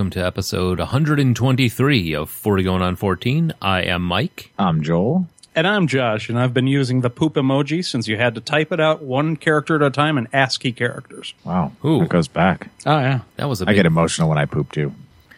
Welcome to episode 123 of 40 Going on 14. I am Mike. I'm Joel. And I'm Josh, and I've been using the poop emoji since you had to type it out one character at a time in ASCII characters. Wow. Ooh. That goes back. Oh, yeah. That was a I big, get emotional when I poop too.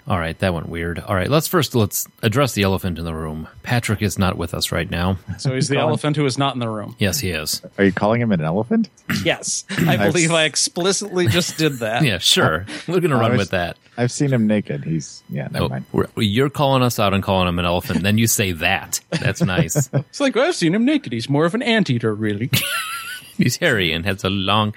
All right, that went weird. All right, let's first let's address the elephant in the room. Patrick is not with us right now. So he's the elephant who is not in the room. Yes, he is. Are you calling him an elephant? Yes. I believe I explicitly just did that. Yeah, sure. We're gonna run was- with that. I've seen him naked. He's yeah, never Oh, mind. you're calling us out and calling him an elephant, then you say that. That's nice. It's like, well, I've seen him naked. He's more of an anteater, really. He's hairy and has a long.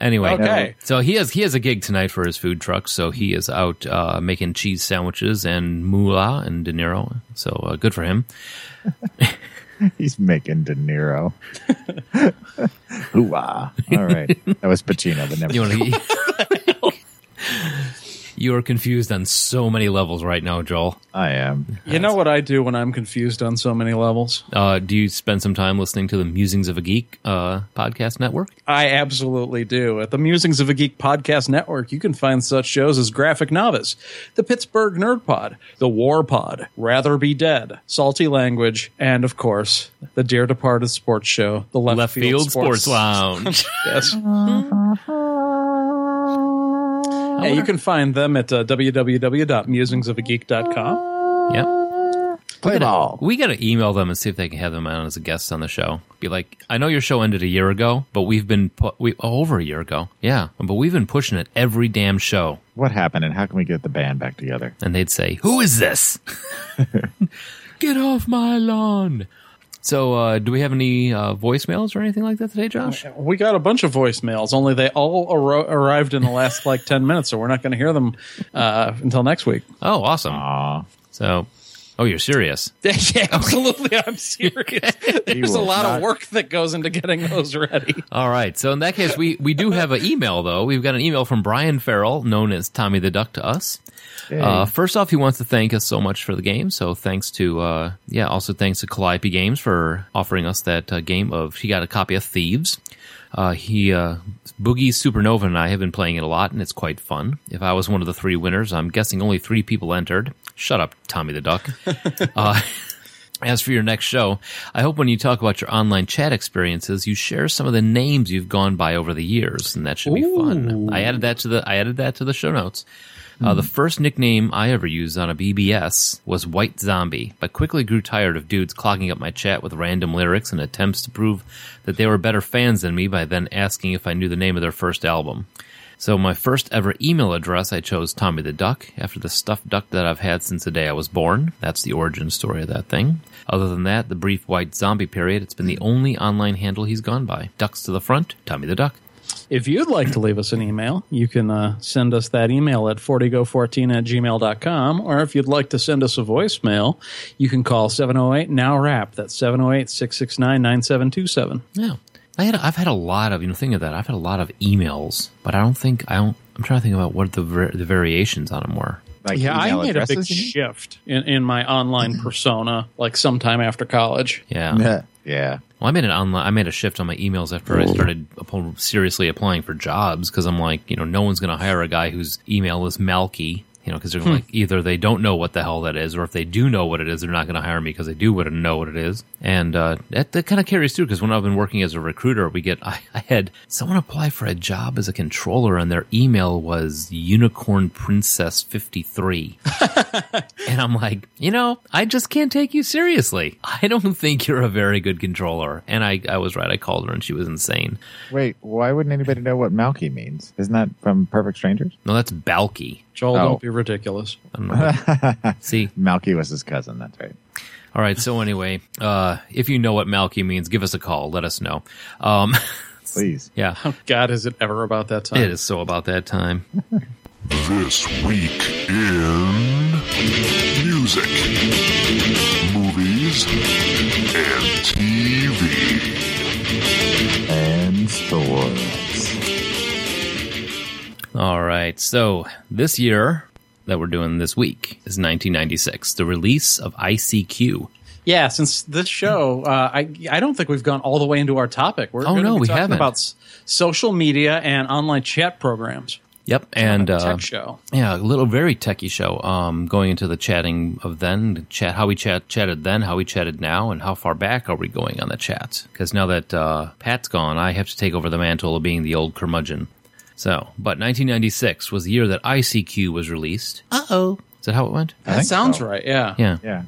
Anyway, Okay. so he has he has a gig tonight for his food truck. So he is out uh, making cheese sandwiches and moolah and De Niro. So uh, good for him. He's making De Niro. All right. That was Pacino, but never You want to? you are confused on so many levels right now, Joel. I am. You know what I do when I'm confused on so many levels? Uh, do you spend some time listening to the Musings of a Geek uh, podcast network? I absolutely do. At the Musings of a Geek podcast network, you can find such shows as Graphic Novice, the Pittsburgh Nerd Pod, the War Pod, Rather Be Dead, Salty Language, and of course, the Dear Departed Sports Show, the Left, Left Field Sports Lounge. Yes. yeah, you can find them at uh, www.musingsofageek.com. yep. Play ball. We got to email them and see if they can have them on as a guest on the show. Be like, I know your show ended a year ago, but we've been pu- we oh, over a year ago. Yeah, but we've been pushing it every damn show. What happened and how can we get the band back together? and they'd say, "Who is this? Get off my lawn!" So, uh, do we have any uh, voicemails or anything like that today, Josh? We got a bunch of voicemails, only they all arro- arrived in the last like 10 minutes, so we're not going to hear them uh, until next week. Oh, awesome! Aw. So, oh, you're serious? yeah, absolutely. I'm serious. There's a lot not- of work that goes into getting those ready. All right. So, in that case, we we do have an email though. We've got an email from Brian Farrell, known as Tommy the Duck to us. Uh, first off, he wants to thank us so much for the game. So thanks to, uh, yeah, also thanks to Calliope Games for offering us that uh, game of, he got a copy of Thieves. Uh, he, uh, Boogie Supernova and I have been playing it a lot and it's quite fun. If I was one of the three winners, I'm guessing only three people entered. Shut up, Tommy the Duck. uh, as for your next show, I hope when you talk about your online chat experiences, you share some of the names you've gone by over the years, and that should be fun. I added that to the I added that to the show notes. Uh, the first nickname I ever used on a BBS was White Zombie, but quickly grew tired of dudes clogging up my chat with random lyrics and attempts to prove that they were better fans than me by then asking if I knew the name of their first album. So my first ever email address, I chose Tommy the Duck after the stuffed duck that I've had since the day I was born. That's the origin story of that thing. Other than that, the brief white zombie period, it's been the only online handle he's gone by. Ducks to the front, Tommy the Duck. If you'd like to leave us an email, you can uh, send us that email at 40go14 at gmail.com. Or if you'd like to send us a voicemail, you can call 708 Now Rap. That's 708 669 9727. Yeah. I had, I've had a lot of, you know, think of that. I've had a lot of emails, but I don't think, I don't, I'm trying to think about what the, the variations on them were. Like Yeah, I email made a big addresses, you mean? shift in, in my online mm-hmm. persona, like sometime after college. Yeah. Yeah. yeah. Well, I made an online. I made a shift on my emails after I started seriously applying for jobs because I'm like, you know, no one's going to hire a guy whose email is Malky. You know, because they're like either they don't know what the hell that is, or if they do know what it is, they're not going to hire me because they do would know what it is. And uh, that, that kind of carries through because when I've been working as a recruiter, we get I, I had someone apply for a job as a controller, and their email was Unicorn Princess fifty three. And I'm like, you know, I just can't take you seriously. I don't think you're a very good controller. And I, I was right. I called her and she was insane. Wait, why wouldn't anybody know what Malky means? Isn't that from Perfect Strangers? No, that's Balky. Joel, Oh. don't be ridiculous. I don't know. See, Malky was his cousin, that's right. All right. So anyway, uh, if you know what Malky means, give us a call. Let us know. Um, Please. yeah, God, is it ever about that time? it is so about that time. This week in music, movies, and TV. And stores. All right. So this year that we're doing this week is 1996, the release of ICQ. Yeah, since this show, uh, I I don't think we've gone all the way into our topic. We're Oh, no, be we haven't. about s- social media and online chat programs. Yep, and A uh, tech show. yeah, a little very techie show. Um, going into the chatting of then, chat how we chat chatted then, how we chatted now, and how far back are we going on the chat? Because now that uh, Pat's gone, I have to take over the mantle of being the old curmudgeon. So, but 1996 was the year that ICQ was released. Uh oh, is that how it went? That sounds so. right. Yeah. Yeah. Yeah.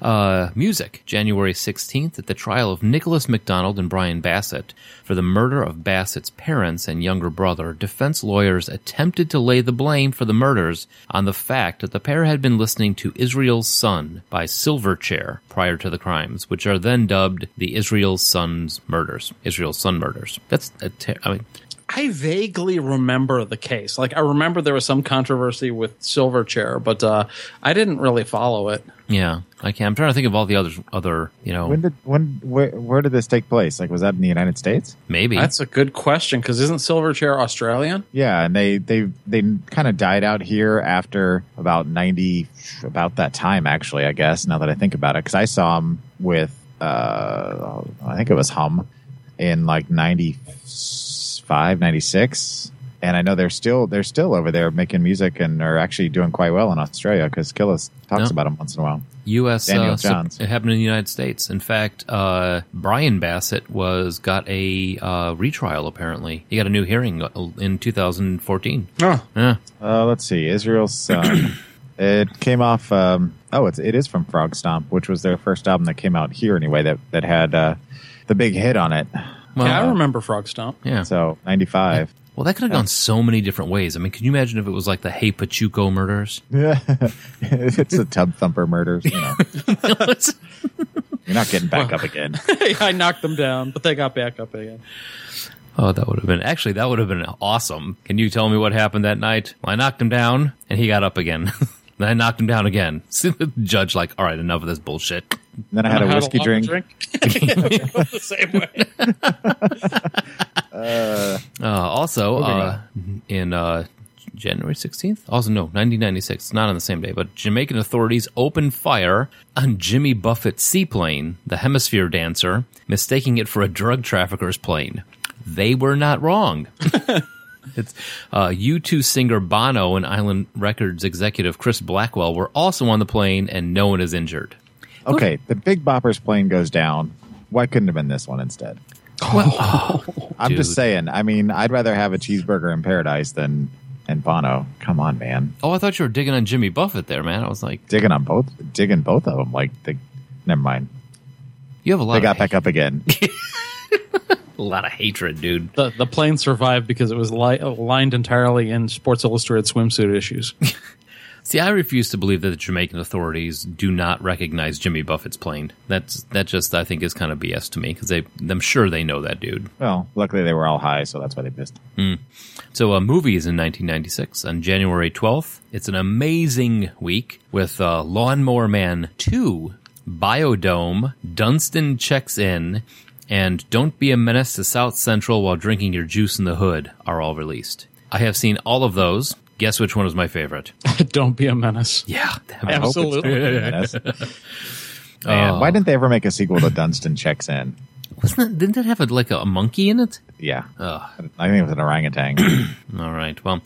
Uh, music, January 16th, at the trial of Nicholas McDonald and Brian Bassett for the murder of Bassett's parents and younger brother, defense lawyers attempted to lay the blame for the murders on the fact that the pair had been listening to Israel's Son by Silverchair prior to the crimes, which are then dubbed the Israel's Son's murders. Israel's Son murders. That's, a ter- I mean, I vaguely remember the case. Like I remember there was some controversy with Silverchair, but uh, I didn't really follow it. yeah, I can. I'm trying to think of all the other, other, you know, When did when where, where did this take place? Like was that in the United States? maybe. That's a good question because isn't Silverchair Australian? Yeah, and they they they kind of died out here after about 90 about that time actually, I guess, now that I think about it cuz I saw them with uh I think it was Hum in like 95 96 and I know they're still they're still over there making music and are actually doing quite well in Australia cuz Killis talks No. about them once in a while. U.S. Daniel uh, sup- Johns. it happened in the United States. In fact, uh, Brian Bassett was got a uh, retrial. Apparently, he got a new hearing uh, in 2014. Oh, Yeah, Uh, let's see, Israel's Son. it came off. Um, oh, it's it is from Frog Stomp, which was their first album that came out here anyway. That that had uh, the big hit on it. Well, yeah, I remember Frog Stomp. yeah. So ninety five. Well, that could have gone so many different ways. I mean, can you imagine if it was like the Hey Pachuco murders? Yeah, it's the Tub Thumper murders. You know, you're not getting back up again. I knocked them down, but they got back up again. oh, that would have been actually that would have been awesome. Can you tell me what happened that night? Well, I knocked him down, and he got up again. Then I knocked him down again. the judge, like, all right, enough of this bullshit. And then I had a Had whiskey long drink. the same way. Uh, also, Moving uh, in uh, January 16th, also no, 1996, not on the same day, but Jamaican authorities opened fire on Jimmy Buffett's seaplane, the Hemisphere Dancer, mistaking it for a drug trafficker's plane. They were not wrong. It's uh, U2 singer Bono and Island Records executive Chris Blackwell were also on the plane, and no one is injured. Okay, the Big Bopper's plane goes down. Why couldn't it have been this one instead? I'm just saying. I mean, I'd rather have a cheeseburger in paradise than and Bono. Come on, man. Oh, I thought you were digging on Jimmy Buffett there, man. I was like, Digging on both, digging both of them. Like, the, never mind. you have a lot, They of, got back up again. a lot of hatred, dude. The the plane survived because it was li- lined entirely in Sports Illustrated swimsuit issues. See, I refuse to believe that the Jamaican authorities do not recognize Jimmy Buffett's plane. That's that just I think is kind of BS to me because they I'm sure they know that dude. well, luckily they were all high, so that's why they pissed. So, uh, movies in 1996 on January 12th. It's an amazing week with uh, Lawnmower Man 2, Biodome, Dunstan Checks In, and Don't Be a Menace to South Central While Drinking Your Juice in the Hood are all released. I have seen all of those. Guess which one was my favorite? Don't be a menace. Yeah, I hope it's Absolutely. Menace. Man, oh. why didn't they ever make a sequel to Dunstan Checks In? wasn't it? Didn't it have a, like a, a monkey in it? Yeah, Ugh. I think it was an orangutan. All right. Well,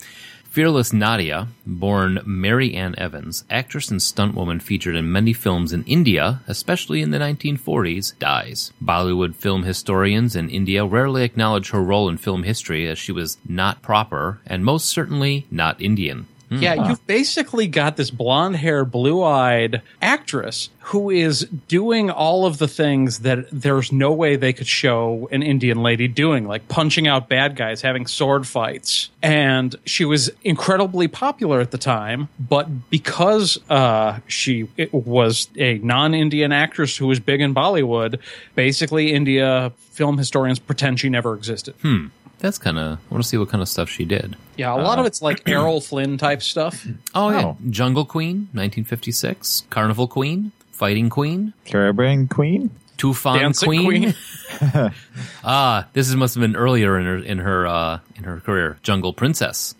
Fearless Nadia, born Mary Ann Evans, actress and stuntwoman featured in many films in India, especially in the 1940s, dies. Bollywood film historians in India rarely acknowledge her role in film history as she was not proper and most certainly not Indian. Yeah, you've basically got this blonde haired, blue eyed actress who is doing all of the things that there's no way they could show an Indian lady doing, like punching out bad guys, having sword fights. And she was incredibly popular at the time, but because uh, she was a non Indian actress who was big in Bollywood, basically India film historians pretend she never existed. That's kind of. I want to see what kind of stuff she did. Yeah, a lot of it's like Errol Flynn type stuff. Oh, yeah, Oh. Jungle Queen, 1956, Carnival Queen, Fighting Queen, Caribbean Queen. Tufan Dancing Queen. Queen. ah, this is, must have been earlier in her in her uh, in her career. Jungle Princess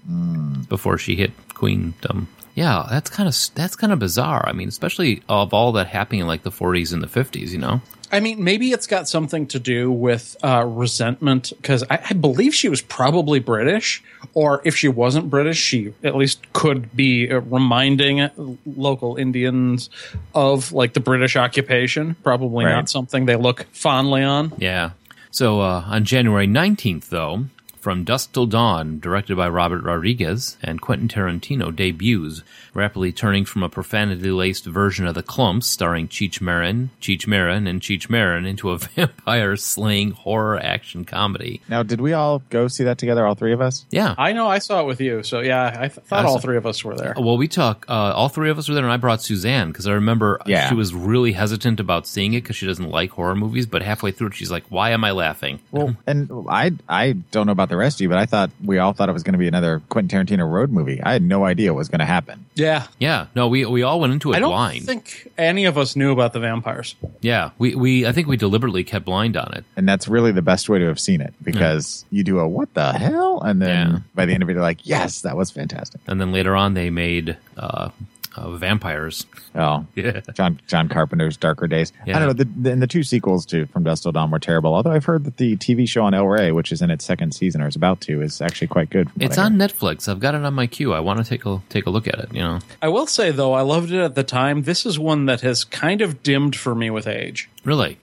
before she hit Queendom. Yeah, that's kind of that's kind of bizarre. I mean, especially of all that happening in like the 40s and the 50s. You know. I mean, maybe it's got something to do with uh, resentment because I, I believe she was probably British, or if she wasn't British, she at least could be uh, reminding local Indians of like the British occupation. Probably Right. not something they look fondly on. Yeah. So uh, on January 19th, though, From Dusk Till Dawn, directed by Robert Rodriguez, and Quentin Tarantino debuts, rapidly turning from a profanity-laced version of The Klumps, starring Cheech Marin, Cheech Marin, and Cheech Marin, into a vampire-slaying horror action comedy. Now, did we all go see that together, all three of us? Yeah. I know I saw it with you, so yeah, I th- thought I all saw- three of us were there. Well, we talk. Uh, all three of us were there, and I brought Suzanne because I remember Yeah. she was really hesitant about seeing it because she doesn't like horror movies. But halfway through it, she's like, "Why am I laughing?" Well, and I I don't know about the rest of you, but I thought we all thought it was going to be another Quentin Tarantino road movie. I had no idea what was going to happen. Yeah. Yeah, Yeah. no, we we all went into it blind. I don't blind. think any of us knew about the vampires. yeah, we we I think we deliberately kept blind on it. And that's really the best way to have seen it because you do a what the hell? And then Yeah. by the end of it, you're like, yes, that was fantastic. And then later on, they made uh, uh, vampires. Oh, Yeah. John John Carpenter's Darker Days. Yeah. I don't know. The, the, and the two sequels to From Dusk Till Dawn were terrible. Although I've heard that the TV show on El Rey, which is in its second season or is about to, is actually quite good. It's on. Netflix. I've got it on my queue. I want to take a take a look at it. You know, I will say though, I loved it at the time. This is one that has kind of dimmed for me with age. really.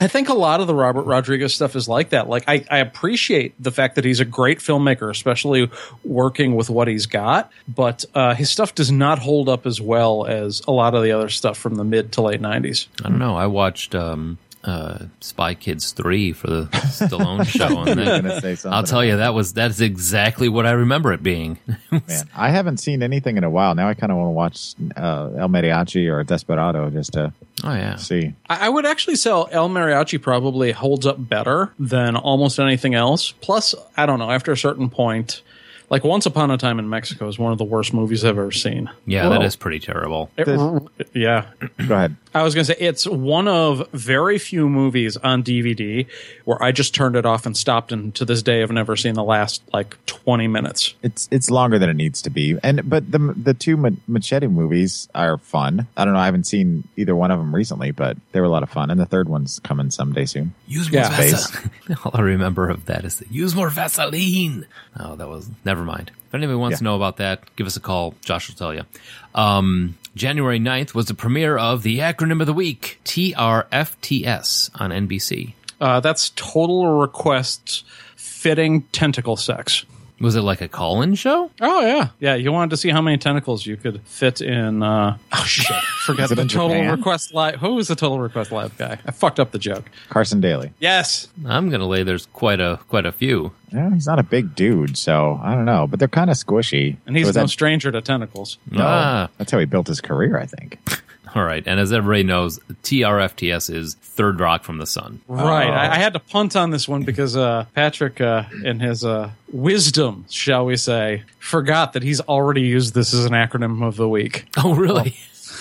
I think a lot of the Robert Rodriguez stuff is like that. Like I, I appreciate the fact that he's a great filmmaker, especially working with what he's got. But uh, his stuff does not hold up as well as a lot of the other stuff from the mid to late nineties. I don't know. I watched um, uh, Spy Kids three for the Stallone show, and I was then, gonna say something I'll tell you that was that's exactly what I remember it being. Man, I haven't seen anything in a while. Now I kind of want to watch uh, El Mariachi or Desperado just to oh yeah. see. I, I would actually say El Mariachi probably holds up better than almost anything else. Plus, I don't know. After a certain point, like Once Upon a Time in Mexico is one of the worst movies I've ever seen. Yeah, that Whoa. is pretty terrible. It- yeah, Go ahead. I was going to say it's one of very few movies on DVD where I just turned it off and stopped, and to this day, I've never seen the last like twenty minutes. It's it's longer than it needs to be, and but the the two Machete movies are fun. I don't know. I haven't seen either one of them recently, but they were a lot of fun. And the third one's coming someday soon. Use more Yeah. Vaseline. All I remember of that is the use more Vaseline. Oh, that was never mind. If anybody wants Yeah. to know about that, give us a call. Josh will tell you. Um, January 9th was the premiere of the acronym of the week, TRFTS on NBC. Uh, that's Total Request fitting tentacle sex. Was it like a call-in show? Oh yeah, yeah. You wanted to see how many tentacles you could fit in. Uh, oh shit! Forget the Total Japan? Request Live. Who was the Total Request Live guy? I fucked up the joke. Carson Daly. Yes, I'm gonna lay there's quite a quite a few. Yeah, he's not a big dude, so I don't know, but they're kind of squishy. and he's Was no that- stranger to tentacles. no, Ah. that's how he built his career, I think. All right, and as everybody knows, TRFTS is Third Rock from the Sun. Right. I, I had to punt on this one because uh, Patrick, uh, in his uh, wisdom, shall we say, forgot that he's already used this as an acronym of the week. Oh, really?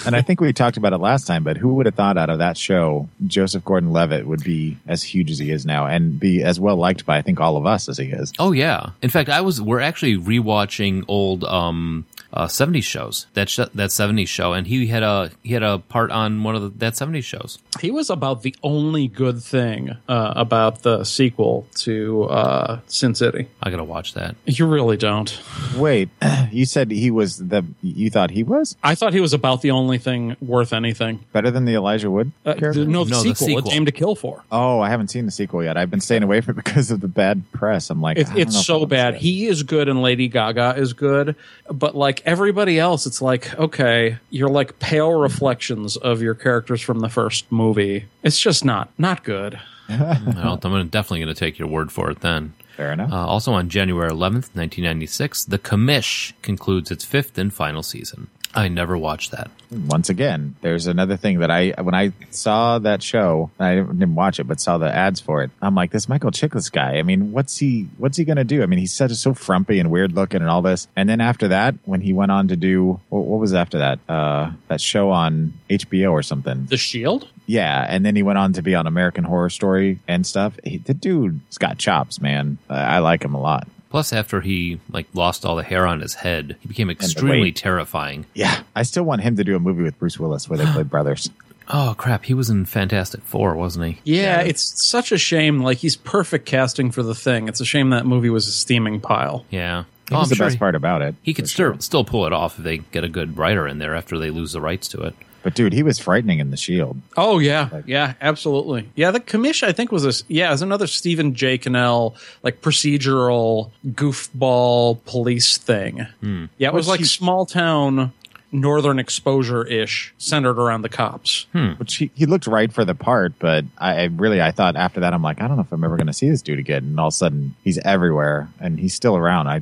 And I think we talked about it last time, but who would have thought out of that show Joseph Gordon Levitt would be as huge as he is now and be as well liked by I think all of us as he is. Oh yeah. In fact, I was. We're actually rewatching old um uh 70s shows. That sh- that 70s show, and he had a he had a part on one of the, that 70s shows. He was about the only good thing uh, about the sequel to uh, Sin City. I gotta watch that. You really don't. Wait, you said he was the you thought he was I thought he was about the only thing worth anything. better than the Elijah Wood Uh, character? no, the No, the sequel. sequel. It's a Dame to Kill For. Oh, I haven't seen the sequel yet. I've been staying away from it because of the bad press. I'm like, It's, I don't it's if so bad. He is good and Lady Gaga is good, but like like everybody else, it's like, okay, you're like pale reflections of your characters from the first movie. It's just not not good. Well, I'm definitely going to take your word for it then. Fair enough. Uh, also on January 11th, 1996, The Commish concludes its fifth and final season. I never watched that. Once again, there's another thing that I when I saw that show, I didn't watch it, but saw the ads for it. I'm like, this Michael Chiklis guy. I mean, what's he what's he gonna do? I mean, he's such a so frumpy and weird looking and all this. And then after that, when he went on to do what, what was after that? Uh, that show on HBO or something. The Shield. Yeah, and then he went on to be on American Horror Story and stuff. He, the dude's got chops, man. I, I like him a lot. Plus, after he like lost all the hair on his head, he became extremely terrifying. Yeah, I still want him to do a movie with Bruce Willis where they play brothers. Oh crap, he was in Fantastic Four, wasn't he? Yeah, it's such a shame. Like he's perfect casting for the thing. It's a shame that movie was a steaming pile. Yeah. Oh, that Oh, was I'm the sure best he, part about it. he could for still sure. still pull it off if they get a good writer in there after they lose the rights to it. But dude, he was frightening in The Shield. Oh yeah, yeah, absolutely. Yeah, the commish I think was a yeah, is another Stephen J. Cannell like procedural goofball police thing. Hmm. Yeah, it was Was like he- small town northern exposure ish, centered around the cops. Hmm. Which he, he looked right for the part, but I, I really I thought after that I'm like I don't know if I'm ever going to see this dude again. And all of a sudden he's everywhere and he's still around. I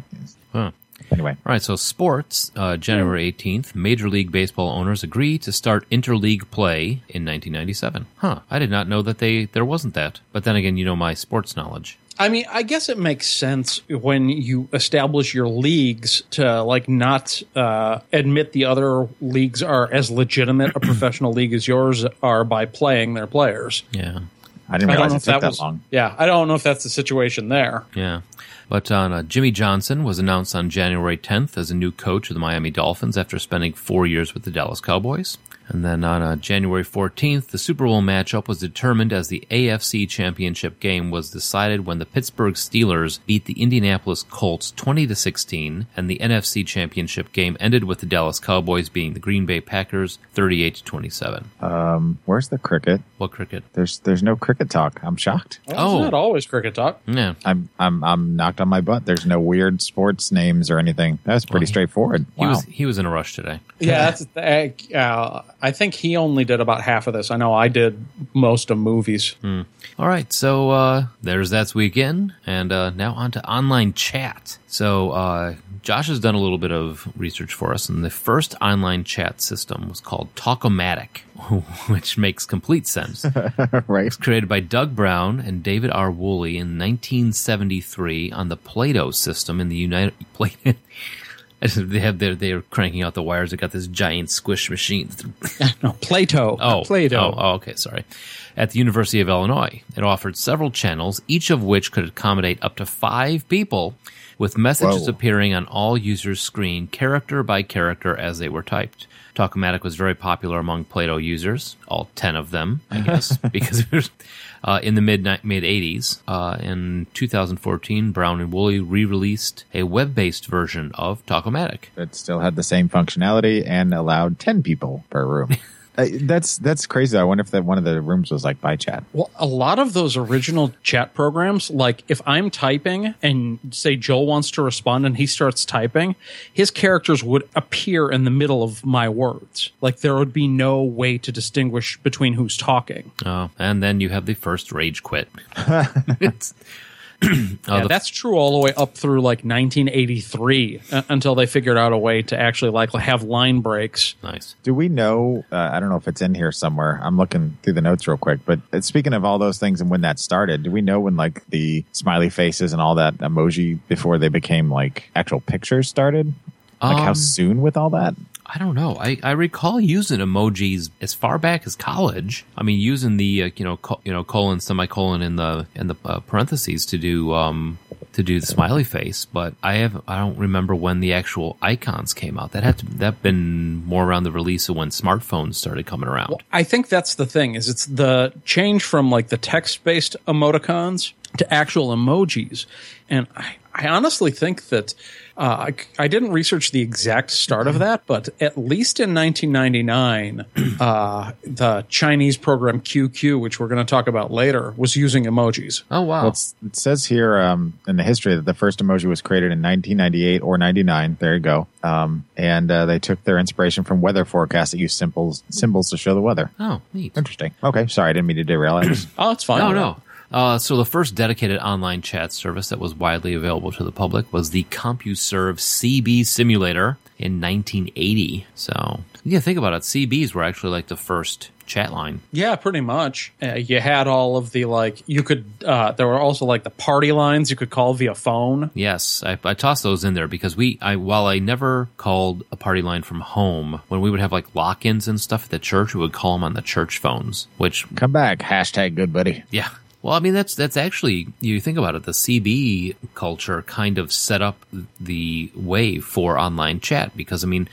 Huh. Anyway. All right, so sports. Uh, January 18th, Major League Baseball owners agree to start interleague play in 1997. Huh, I did not know that they there wasn't that. But then again, you know my sports knowledge. I mean, I guess it makes sense when you establish your leagues to like not uh, admit the other leagues are as legitimate a professional league as yours are by playing their players. Yeah, I didn't I don't realize know it if took that that was long. yeah. I don't know if that's the situation there. yeah. But uh, Jimmy Johnson was announced on January 10th as a new coach of the Miami Dolphins after spending four years with the Dallas Cowboys. And then on uh, January 14th, the Super Bowl matchup was determined as the AFC Championship game was decided when the Pittsburgh Steelers beat the Indianapolis Colts 20 to 16, and the NFC Championship game ended with the Dallas Cowboys beating the Green Bay Packers 38 to 27. Um, where's the cricket? What cricket? There's there's no cricket talk. I'm shocked. Well, Oh. It's not always cricket talk. Yeah. I'm I'm I'm knocked on my butt. There's no weird sports names or anything. That's pretty he- straightforward. He Wow. was he was in a rush today. Yeah, that's uh, I think he only did about half of this. I know I did most of movies. All right, so uh, there's that's weekend, and uh, now on to online chat. So uh, Josh has done a little bit of research for us, and the first online chat system was called Talkomatic, which makes complete sense. right. Created by Doug Brown and David R. Woolley in 1973 on the Plato system in the United Plato. They have their they're cranking out the wires. They got this giant squish machine. No, Plato. Oh, oh Plato. Oh, oh, okay, sorry. At the University of Illinois, it offered several channels, each of which could accommodate up to five people, with messages Whoa. appearing on all users' screen, character by character, as they were typed. Talkomatic was very popular among Plato users, all ten of them, I guess, because it was uh, in the mid mid '80s. Uh, in 2014, Brown and Woolley re-released a web-based version of Talkomatic. It still had the same functionality and allowed ten people per room. Uh, that's that's crazy. I wonder if that one of the rooms was like by chat. Well, a lot of those original chat programs, like if I'm typing and say Joel wants to respond and he starts typing, his characters would appear in the middle of my words. Like there would be no way to distinguish between who's talking. Oh, and then you have the first rage quit. It's- yeah, the- that's true all the way up through like 1983 uh, until they figured out a way to actually like have line breaks. nice. Do we know? Uh, I don't know if it's in here somewhere. I'm looking through the notes real quick. But uh, speaking of all those things and when that started, do we know when like the smiley faces and all that emoji before they became like actual pictures started? Like how Um, soon with all that? I don't know. I, I recall using emojis as far back as college. I mean, using the uh, you know co- you know colon semicolon in the in the uh, parentheses to do um to do the smiley face. But I have I don't remember when the actual icons came out. That had to that been more around the release of when smartphones started coming around. I think that's the thing is it's the change from like the text based emoticons to actual emojis. And I, I honestly think that uh, I, I didn't research the exact start of that, but at least in 1999, uh, the Chinese program QQ, which we're going to talk about later, was using emojis. Oh wow. Well, it's, it says here um, in the history that the first emoji was created in 1998 or 99. There you go. Um, and uh, they took their inspiration from weather forecasts that use symbols symbols to show the weather. oh, neat. Interesting. Okay, sorry, I didn't mean to derail. I was Oh, it's fine. No, no. Uh, so the first dedicated online chat service that was widely available to the public was the CompuServe CB simulator in 1980. So yeah, think about it. CBs were actually like the first chat line. Yeah, pretty much. Uh, you had all of the like. You could. Uh, there were also like the party lines you could call via phone. Yes, I, I tossed those in there because we, I while I never called a party line from home, when we would have like lock-ins and stuff at the church, we would call them on the church phones. Which, come back. Hashtag good buddy. yeah, well, I mean that's that's actually you think about it, the CB culture kind of set up the way for online chat because I mean.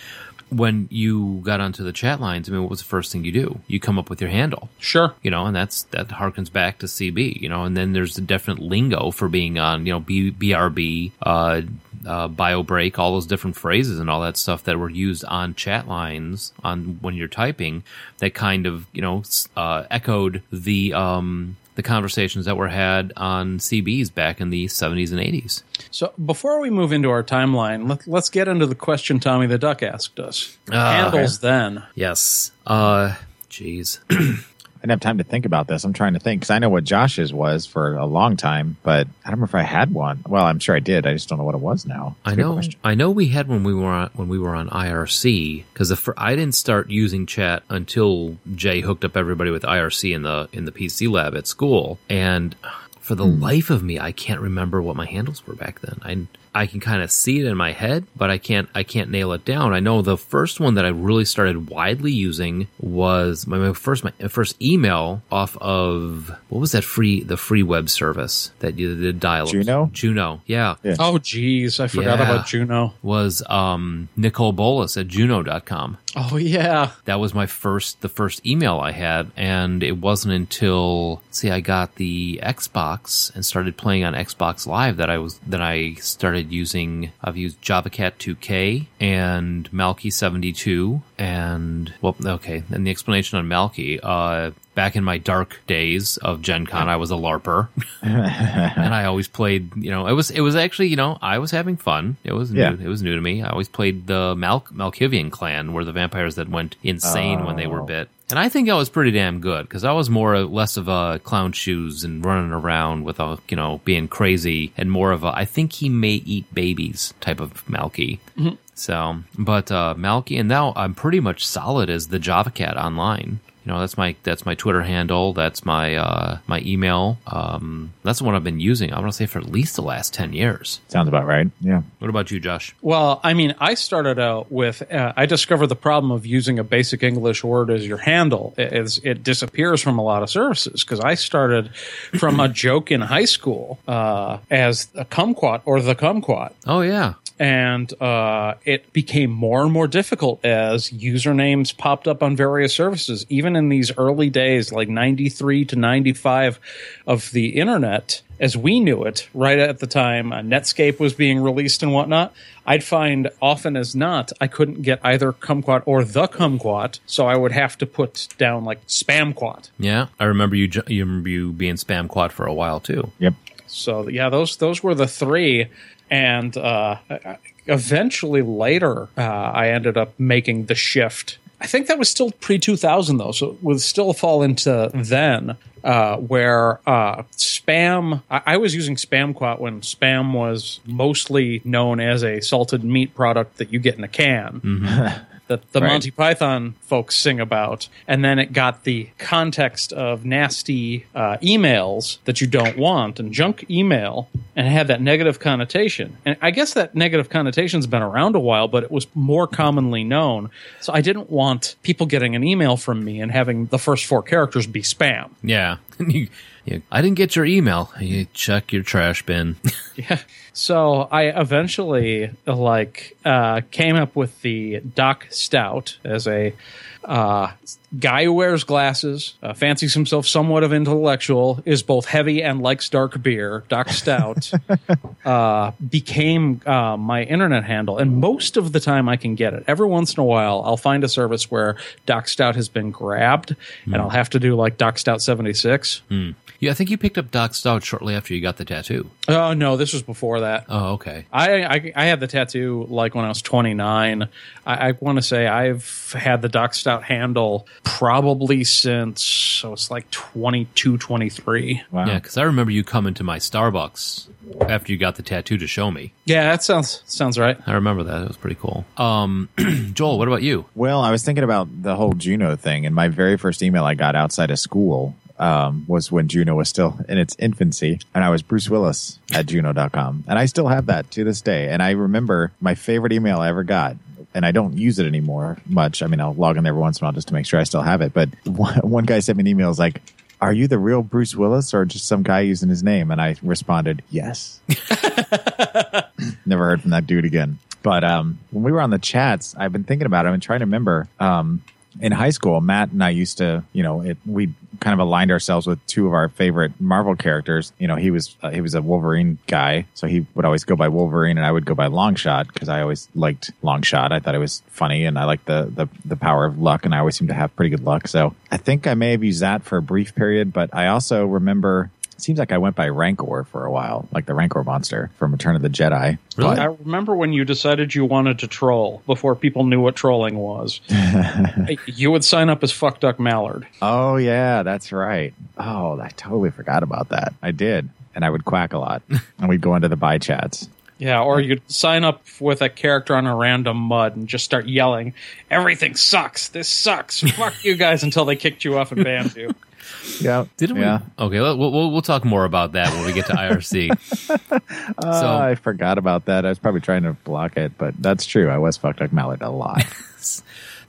When you got onto the chat lines, I mean, what was the first thing you do? You come up with your handle. Sure. you know, and that's that harkens back to CB, you know, and then there's the definite lingo for being on, you know, B, BRB, uh, uh, bio break, all those different phrases and all that stuff that were used on chat lines on when you're typing that kind of, you know, uh, echoed the, um, the conversations that were had on CBs back in the 70s and 80s. So before we move into our timeline, let, let's get into the question Tommy the Duck asked us. Handles then. Yes. Uh, jeez. I didn't have time to think about this. I'm trying to think because I know what Josh's was for a long time, but I don't remember if I had one. Well, I'm sure I did. I just don't know what it was now. It's I know. I know we had when we were on, when we were on IRC because I didn't start using chat until Jay hooked up everybody with IRC in the in the PC lab at school, and for the hmm. life of me, I can't remember what my handles were back then. I I can kind of see it in my head, but I can't I can't nail it down. I know the first one that I really started widely using was my, my first my first email off of what was that free the free web service that you did dial Juno? Juno, yeah Yeah. Oh, geez, I forgot Yeah. about Juno. was um, Nicol Bolas at Juno.com. Oh, yeah. That was my first, the first email I had, and it wasn't until see I got the Xbox and started playing on Xbox Live that I was that I started using. I've used JavaCat 2K and Malky 72, and well, okay, and the explanation on Malky. Uh, back in my dark days of Gen Con, I was a LARPer. and I always played. You know, it was it was actually you know I was having fun. It was new, Yeah. it was new to me. I always played the Mal- Malkavian clan, were the vampires that went insane when they were Oh. bit. And I think I was pretty damn good because I was more or less of a clown shoes and running around with a you know being crazy and more of a I think he may eat babies type of Malky. So, but uh, Malky, and now I'm pretty much solid as the Java Cat online. You know, that's my that's my Twitter handle. That's my uh, my email. Um, that's the one I've been using. I want to say for at least the last ten years. Sounds about right. Yeah. What about you, Josh? Well, I mean, I started out with uh, I discovered the problem of using a basic English word as your handle is it disappears from a lot of services because I started from a joke in high school uh, as a kumquat or the kumquat. Oh yeah, and uh, it became more and more difficult as usernames popped up on various services. Even in these early days, like 93 to 95 of the internet, as we knew it, right at the time uh, Netscape was being released and whatnot, I'd find often as not, I couldn't get either kumquat or the kumquat, so I would have to put down like spamquat. yeah. I remember you. You remember you being spamquat for a while too. Yep. So yeah, those those were the three, and uh, eventually later uh, I ended up making the shift. I think that was still pre two thousand though, so it would still fall into then. Uh, where uh, spam, I, I was using Spamquat when spam was mostly known as a salted meat product that you get in a can that the Right. Monty Python folks sing about, and then it got the context of nasty uh, emails that you don't want and junk email, and it had that negative connotation. And I guess that negative connotation's been around a while, but it was more commonly known. So I didn't want people getting an email from me and having the first four characters be spam. Yeah, I didn't get your email. You check your trash bin. Yeah. So I eventually like uh, came up with the Doc Stout as a uh, guy who wears glasses, uh, fancies himself somewhat of intellectual, is both heavy and likes dark beer. Doc Stout uh, became uh, my internet handle, and most of the time I can get it. Every once in a while, I'll find a service where Doc Stout has been grabbed, and I'll have to do like Doc Stout seventy six. Yeah, I think you picked up Doc Stout shortly after you got the tattoo. Oh no, this was before that. Oh, okay. I, I I had the tattoo like when I was 29. I, I want to say I've had the Doc Stout handle probably since so it's like 22, 23. Wow. Yeah, because I remember you coming to my Starbucks after you got the tattoo to show me. Yeah, that sounds sounds right. I remember that. It was pretty cool. Um, Joel, what about you? Well, I was thinking about the whole Juno thing, and my very first email I got outside of school um, was when Juno was still in its infancy, and I was Bruce Willis at Juno.com, and I still have that to this day. And I remember my favorite email I ever got. And I don't use it anymore much. I mean, I'll log in every once in a while just to make sure I still have it. But one, guy sent me an email. Like, "Are you the real Bruce Willis, or just some guy using his name?" And I responded, "Yes." Never heard from that dude again. But um, when we were on the chats, I've been thinking about it. I've been trying to remember. Um, in high school, Matt and I used to, you know, it, we kind of aligned ourselves with two of our favorite Marvel characters. You know, he was uh, he was a Wolverine guy, so he would always go by Wolverine, and I would go by Longshot because I always liked Longshot. I thought it was funny, and I liked the the the power of luck, and I always seemed to have pretty good luck. So I think I may have used that for a brief period, but I also remember. It seems like I went by Rancor for a while, like the Rancor monster from Return of the Jedi. Really? I remember when you decided you wanted to troll before people knew what trolling was. you would sign up as Fuck Duck Mallard. Oh yeah, that's right. Oh, I totally forgot about that. I did, and I would quack a lot, and we'd go into the buy chats. Yeah, or you'd sign up with a character on a random mud and just start yelling, "Everything sucks! This sucks! Fuck you guys!" until they kicked you off and banned you. Yeah, Didn't yeah. we? Okay, we'll, we'll we'll talk more about that when we get to IRC. Uh, So- I forgot about that. I was probably trying to block it, but that's true. I was fucked up Mallard a lot.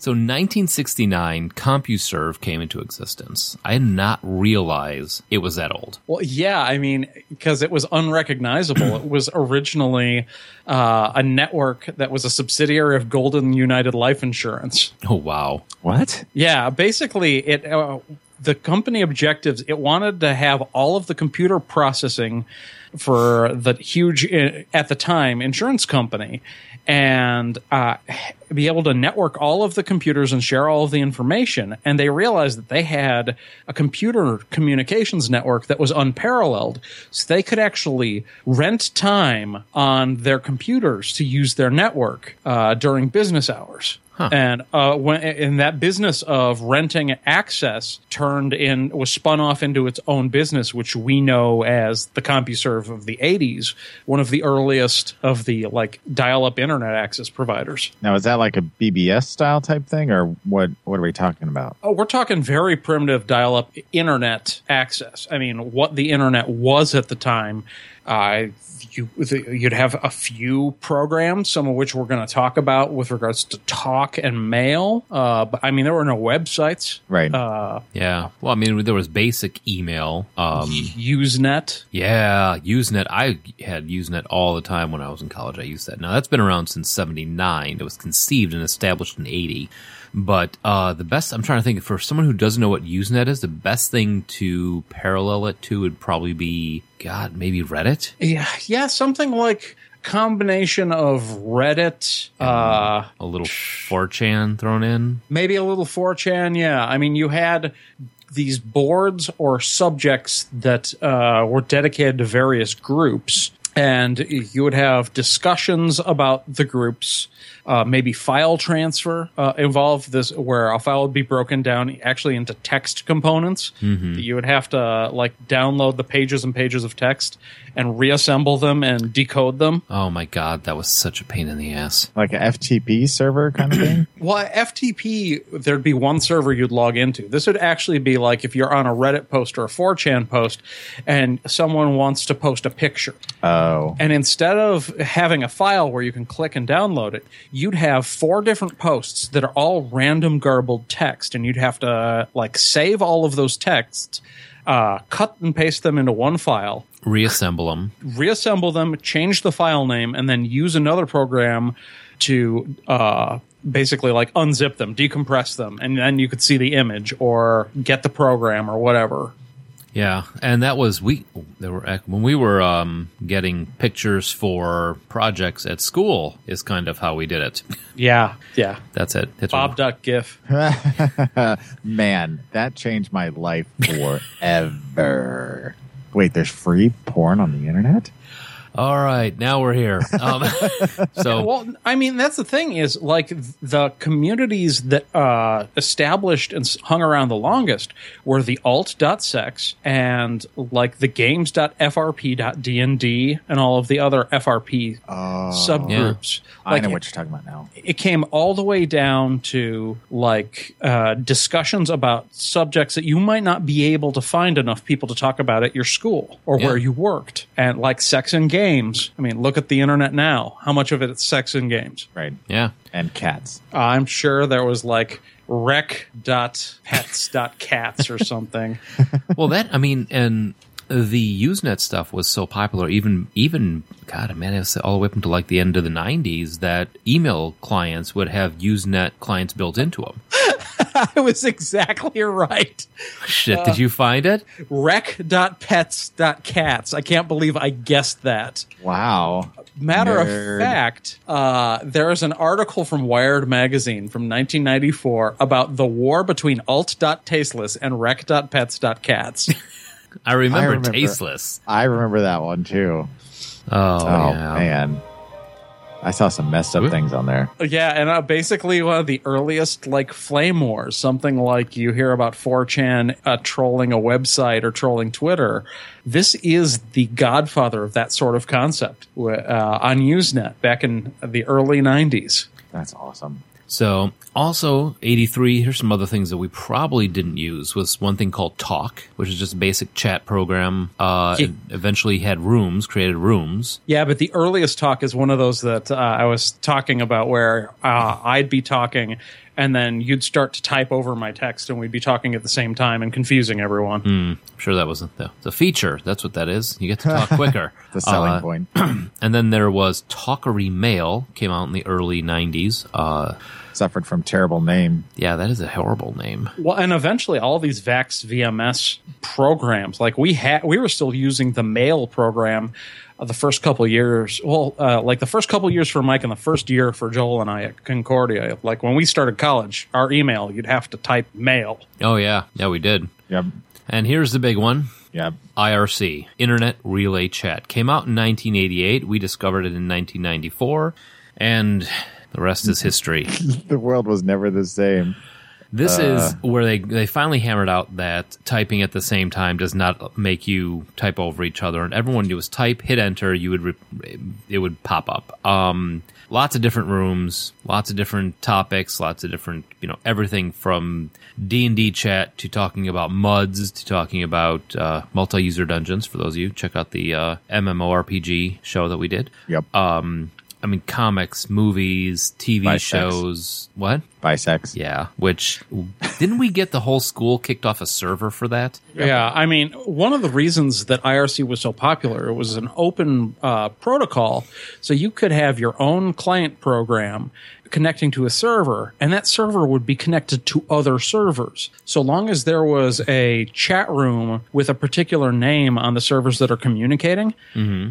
So 1969, CompuServe came into existence. I did not realize it was that old. Well, yeah, I mean, because it was unrecognizable. it was originally uh, a network that was a subsidiary of Golden United Life Insurance. Oh wow. what? Yeah, basically, it uh, the company objectives. It wanted to have all of the computer processing for the huge uh, at the time insurance company, and uh, be able to network all of the computers and share all of the information. And they realized that they had a computer communications network that was unparalleled, so they could actually rent time on their computers to use their network uh, during business hours. And uh, when in that business of renting access turned in was spun off into its own business, which we know as the CompuServe of the '80s, one of the earliest of the like dial-up internet access providers. Now is that like a BBS style type thing, or what? What are we talking about? Oh, we're talking very primitive dial-up internet access. I mean, what the internet was at the time. Uh, you, you'd have a few programs, some of which we're going to talk about with regards to talk and mail. Uh, but I mean, there were no websites. Right. Uh, Yeah. Well, I mean, there was basic email. Um, Usenet. yeah, Usenet. I had Usenet all the time when I was in college. I used that. Now that's been around since '79. It was conceived and established in '80. But uh, the best, I'm trying to think for someone who doesn't know what Usenet is, the best thing to parallel it to would probably be, God, maybe Reddit. Yeah, yeah, something like combination of Reddit, uh, A little 4chan thrown in. maybe a little 4chan. Yeah, I mean, you had these boards or subjects that uh, were dedicated to various groups, and you would have discussions about the groups. Uh, maybe file transfer uh, involved this where a file would be broken down actually into text components that you would have to like download the pages and pages of text and reassemble them and decode them. Oh my god, that was such a pain in the ass. Like a FTP server kind of thing. Well, FTP, there'd be one server you'd log into. This would actually be like if you're on a Reddit post or a 4chan post and someone wants to post a picture. Oh, And instead of having a file where you can click and download it, you'd have four different posts that are all random garbled text. And you'd have to like save all of those texts, uh, cut and paste them into one file, Reassemble them. reassemble them, change the file name, and then use another program to uh, basically like unzip them, decompress them, and then you could see the image or get the program or whatever. Yeah, and that was we. There were when we were um, getting pictures for projects at school. Is kind of how we did it. Yeah, yeah. That's it. It's Gif. man, that changed my life forever. Wait, there's free porn on the internet? All right, now we're here. Um, so Well, I mean, that's the thing is like the communities that uh, established and hung around the longest were the alt.sex and like the games.frp.dnd and all of the other FRP subgroups. I Like, know what you're talking about now. it came all the way down to like uh, discussions about subjects that you might not be able to find enough people to talk about at your school or Yeah. where you worked and like sex and games i mean look at the internet now how much of it is sex and games Right. yeah, And cats. i'm sure there was like rec.pets.cats or something well, that I mean, and the Usenet stuff was so popular. Even even God, man, it all the way up until like the end of the '90s that email clients would have Usenet clients built into them. i was exactly right Shit, Uh, did you find it? rec.pets.cats i can't believe i guessed that Wow. Matter Nerd. of fact, uh, there is an article from Wired magazine from 1994 about the war between alt.tasteless and rec.pets.cats. I remember, remember. tasteless. I remember that one too. Oh, Oh, yeah. man. I saw some messed up Ooh. things on there. yeah, and uh, basically one of the earliest like flame wars, something like you hear about 4chan uh, trolling a website or trolling Twitter. This is the godfather of that sort of concept uh, on Usenet back in the early 90s. That's awesome. So, also 83, here's some other things that we probably didn't use was one thing called Talk, which is just a basic chat program. Uh, Yeah. it eventually had rooms, created rooms. Yeah, but the earliest talk is one of those that uh, I was talking about where uh, I'd be talking and then you'd start to type over my text and we'd be talking at the same time and confusing everyone. I'm sure that wasn't the, the feature. That's what that is. You get to talk quicker. The selling Uh, point. And then there was Talkery Mail, came out in the early 90s. Uh, Suffered from terrible name. yeah, that is a horrible name. Well, and eventually all these Vax VMS programs, like we had, we were still using the mail program the first couple years. Well, uh, like the first couple years for Mike and the first year for Joel and I at Concordia. Like when we started college, our email, you'd have to type mail. Oh, yeah. Yeah, we did. Yep. And here's the big one. Yep. IRC, Internet Relay Chat. Came out in 1988. We discovered it in 1994. And the rest is history. The world was never the same. This is where they, they finally hammered out that typing at the same time does not make you type over each other. And everyone do was type, hit enter, you would re- it would pop up. Um, lots of different rooms, lots of different topics, lots of different you know everything from D and D chat to talking about muds to talking about uh, multi-user dungeons. For those of you check out the uh, MMORPG show that we did. Yep. Um, I mean comics, movies, TV shows. What? Bisex. Yeah, which didn't we get the whole school kicked off a server for that? Yeah, I mean, one of the reasons that IRC was so popular, it was an open uh, protocol, so you could have your own client program connecting to a server, and that server would be connected to other servers. So long as there was a chat room with a particular name on the servers that are communicating,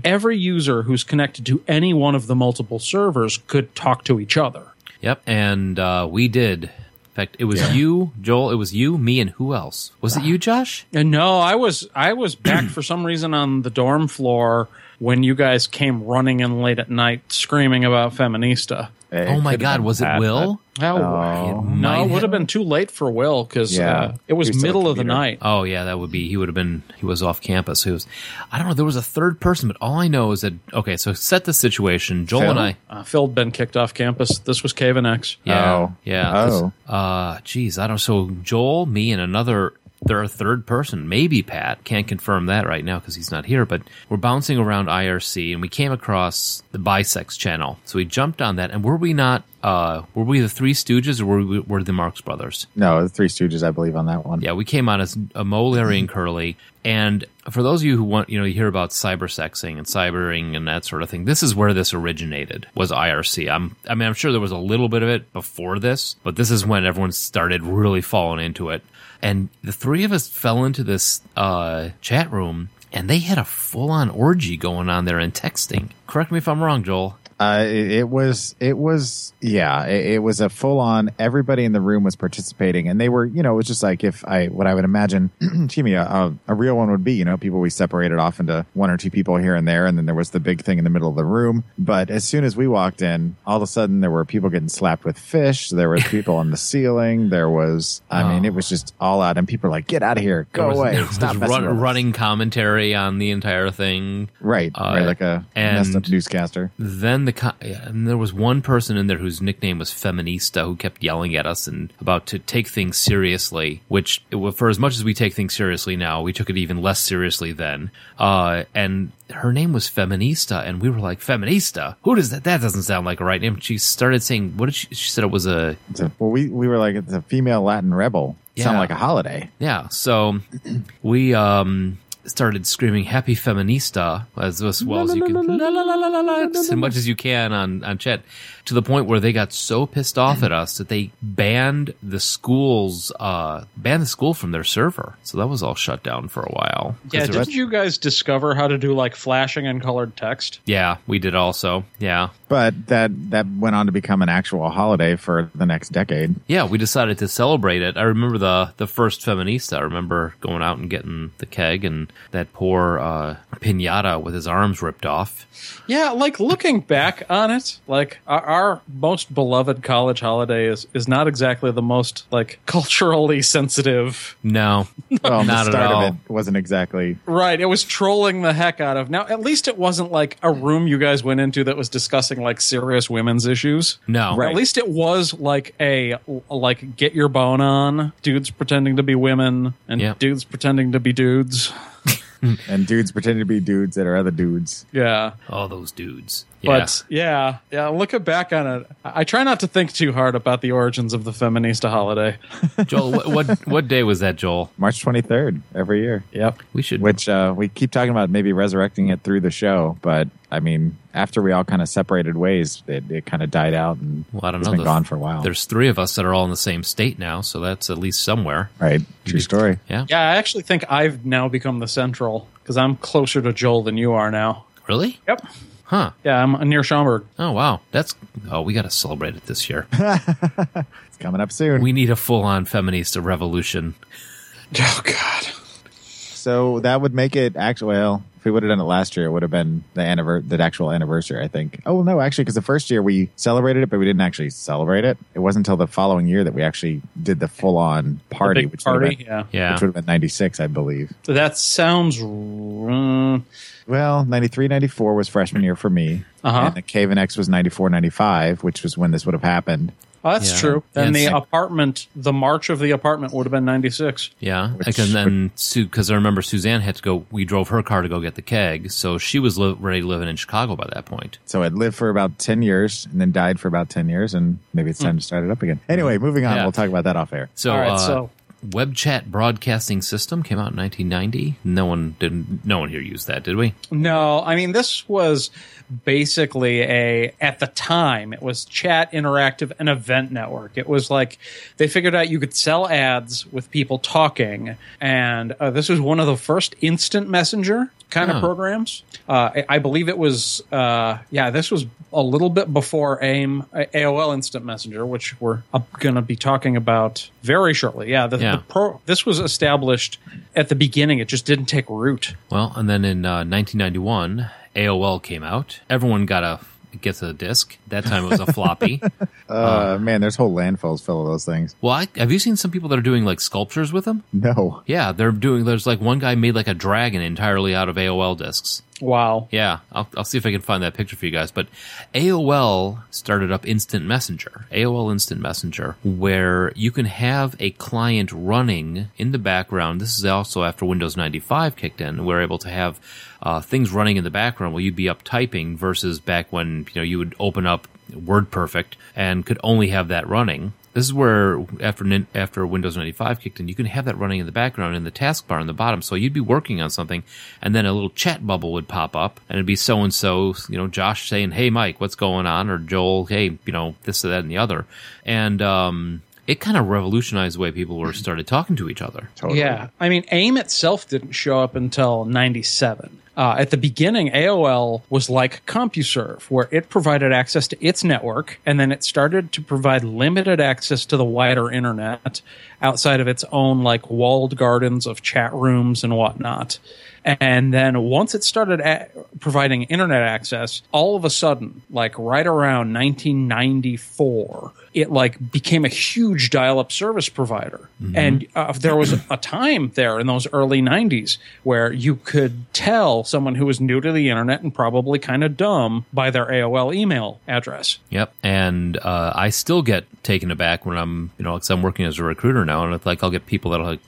every user who's connected to any one of the multiple servers could talk to each other. Yep, and uh, we did. In fact, it was you, Joel. It was you, me, and who else? Was it you, Josh? And no, I was I was back for some reason on the dorm floor when you guys came running in late at night screaming about feminista. It oh my God, was it Pat, Will? Oh, Oh. no, it would have- have been too late for Will because Yeah. uh, it was He was still a middle of the night. Oh yeah, that would be. He would have been. He was off campus. He was. I don't know. There was a third person, but all I know is that. Okay, so set the situation. Joel Phil? and I. Uh, Phil had been kicked off campus. This was Cave and X. Yeah. Oh. Yeah. 'cause, Oh. Uh, geez, I don't. So Joel, me, and another. There a third person, maybe Pat. Can't confirm that right now because he's not here. But we're bouncing around IRC, and we came across the Bisex channel. So we jumped on that, and were we not? Uh, were we the Three Stooges, or were we were the Marx Brothers? No, the Three Stooges, I believe, on that one. Yeah, we came on as a Moe, Larry, and Curly. And for those of you who want, you know, you hear about cybersexing and cybering and that sort of thing. This is where this originated. Was IRC. I'm, I mean, I'm sure there was a little bit of it before this, but this is when everyone started really falling into it. And the three of us fell into this uh, chat room, and they had a full-on orgy going on there and texting. Correct me if I'm wrong, Joel. Uh, it, it was, it was, yeah, it, it was a full on, everybody in the room was participating and they were, you know, it was just like if I, what I would imagine, excuse me, a, a, a real one would be, you know, people we separated off into one or two people here and there. And then there was the big thing in the middle of the room. But as soon as we walked in, all of a sudden there were people getting slapped with fish. There was people on the ceiling. There was, I mean, it was just all out and people were like, get out of here, go was- away. Stop run- running commentary on the entire thing. Right. Uh, right. Like a and- messed up newscaster. then the co- yeah, and there was one person in there whose nickname was Feminista who kept yelling at us and about to take things seriously. Which, for as much as we take things seriously now, we took it even less seriously then. Uh, and her name was Feminista, and we were like, Feminista? Who does that? That doesn't sound like a right name. She started saying, "What did she?" She said it was a a- well, we, we were like, it's a female Latin rebel. Sound Yeah. like a holiday. Yeah, so we um started screaming "Happy Feminista" as, as well as you can, la, la, la, la, la, la, as much as you can on on chat, to the point where they got so pissed off at us that they banned the school's uh banned the school from their server. So that was all shut down for a while. Yeah, didn't you guys discover how to do like flashing and colored text? yeah, we did also. Yeah, But that that went on to become an actual holiday for the next decade. yeah, we decided to celebrate it. I remember the the first Feminista. I remember going out and getting the keg and that poor uh, pinata with his arms ripped off. Yeah, like looking back on it, like our, our most beloved college holiday is is not exactly the most like culturally sensitive. No, Well, Not the at all. of it wasn't exactly. Right, it was trolling the heck out of. Now, at least it wasn't like a room you guys went into that was discussing like serious women's issues. no. Right. At least it was like a like get your bone on, dudes pretending to be women and Yep. dudes pretending to be dudes. And dudes pretending to be dudes that are other dudes. Yeah. All those dudes. Yeah. But yeah, yeah, looking back on it, I I try not to think too hard about the origins of the feminista holiday. Joel, what, what what day was that, Joel? March 23rd every year. Yep. We should. Which uh, we keep talking about maybe resurrecting it through the show. But I mean, after we all kind of separated ways, it, it kind of died out and well, I don't it's know. been The- gone for a while. There's three of us that are all in the same state now, so that's at least somewhere. Right. True story. Yeah. Yeah, I actually think I've now become the central because I'm closer to Joel than you are now. Really? Yep. Huh. Yeah, I'm near Schaumburg. Oh wow. That's. Oh, we got to celebrate it this year. It's coming up soon. we need a full-on feminista revolution. Oh God. So that would make it actually. Well, if we would have done it last year, it would have been the anniver- the actual anniversary. I think. Oh no, actually, because the first year we celebrated it, but we didn't actually celebrate it. It wasn't until the following year that we actually did the full on party, big which would have party. been, Yeah. Yeah. which would have been ninety six, I believe. So that sounds. Uh Well, 93, 94 was freshman year for me. Uh-huh. And the Cave and X was 94, 95, which was when this would have happened. Oh, that's Yeah. true. Then And the sec- apartment, the march of the apartment would have been 96. Yeah. Which and then because I remember Suzanne had to go. We drove her car to go get the keg, so she was li- already living in Chicago by that point. So I'd lived for about 10 years and then died for about 10 years. And maybe it's time to start it up again. Anyway, moving on. Yeah. We'll talk about that off air. So, All right, uh, so- web chat broadcasting system came out in 1990. No one didn't. No one here used that, did we? No, I mean this was basically a at the time it was chat interactive and event network. It was like they figured out you could sell ads with people talking, and uh, this was one of the first instant messenger kind Huh. of programs. Uh, I, I believe it was uh, yeah, this was a little bit before AIM AOL Instant Messenger, which we're going to be talking about very shortly. Yeah, the, Yeah. the pro, this was established at the beginning. It just didn't take root. Well, and then in uh, 1991, AOL came out. Everyone got a gets a disc. That time it was a floppy. Uh, man, there's whole landfills full of those things. Well, I, have you seen some people that are doing like sculptures with them? No. Yeah, they're doing. There's like one guy made like a dragon entirely out of AOL discs. Wow. Yeah, I'll, I'll see if I can find that picture for you guys. But AOL started up Instant Messenger, AOL Instant Messenger, where you can have a client running in the background. This is also after Windows 95 kicked in. We're able to have uh, things running in the background while you'd be up typing versus back when you know you would open up WordPerfect and could only have that running. This is where after after Windows 95 kicked in, you can have that running in the background in the taskbar in the bottom. So you'd be working on something, and then a little chat bubble would pop up, and it'd be so and so, you know, Josh saying, "Hey, Mike, what's going on?" or Joel, "Hey, you know, this, or that, and the other," and um, it kind of revolutionized the way people were started talking to each other. Totally. Yeah. I mean, AIM itself didn't show up until 97. Uh, at the beginning, AOL was like CompuServe, where it provided access to its network, and then it started to provide limited access to the wider internet outside of its own, like, walled gardens of chat rooms and whatnot. And then once it started a- providing internet access, all of a sudden, like right around 1994, it like became a huge dial-up service provider. And uh, there was a time there in those early 90s where you could tell someone who was new to the internet and probably kind of dumb by their AOL email address. Yep, and uh, I still get taken aback when I'm, you know, because I'm working as a recruiter now, and it's like I'll get people that'll like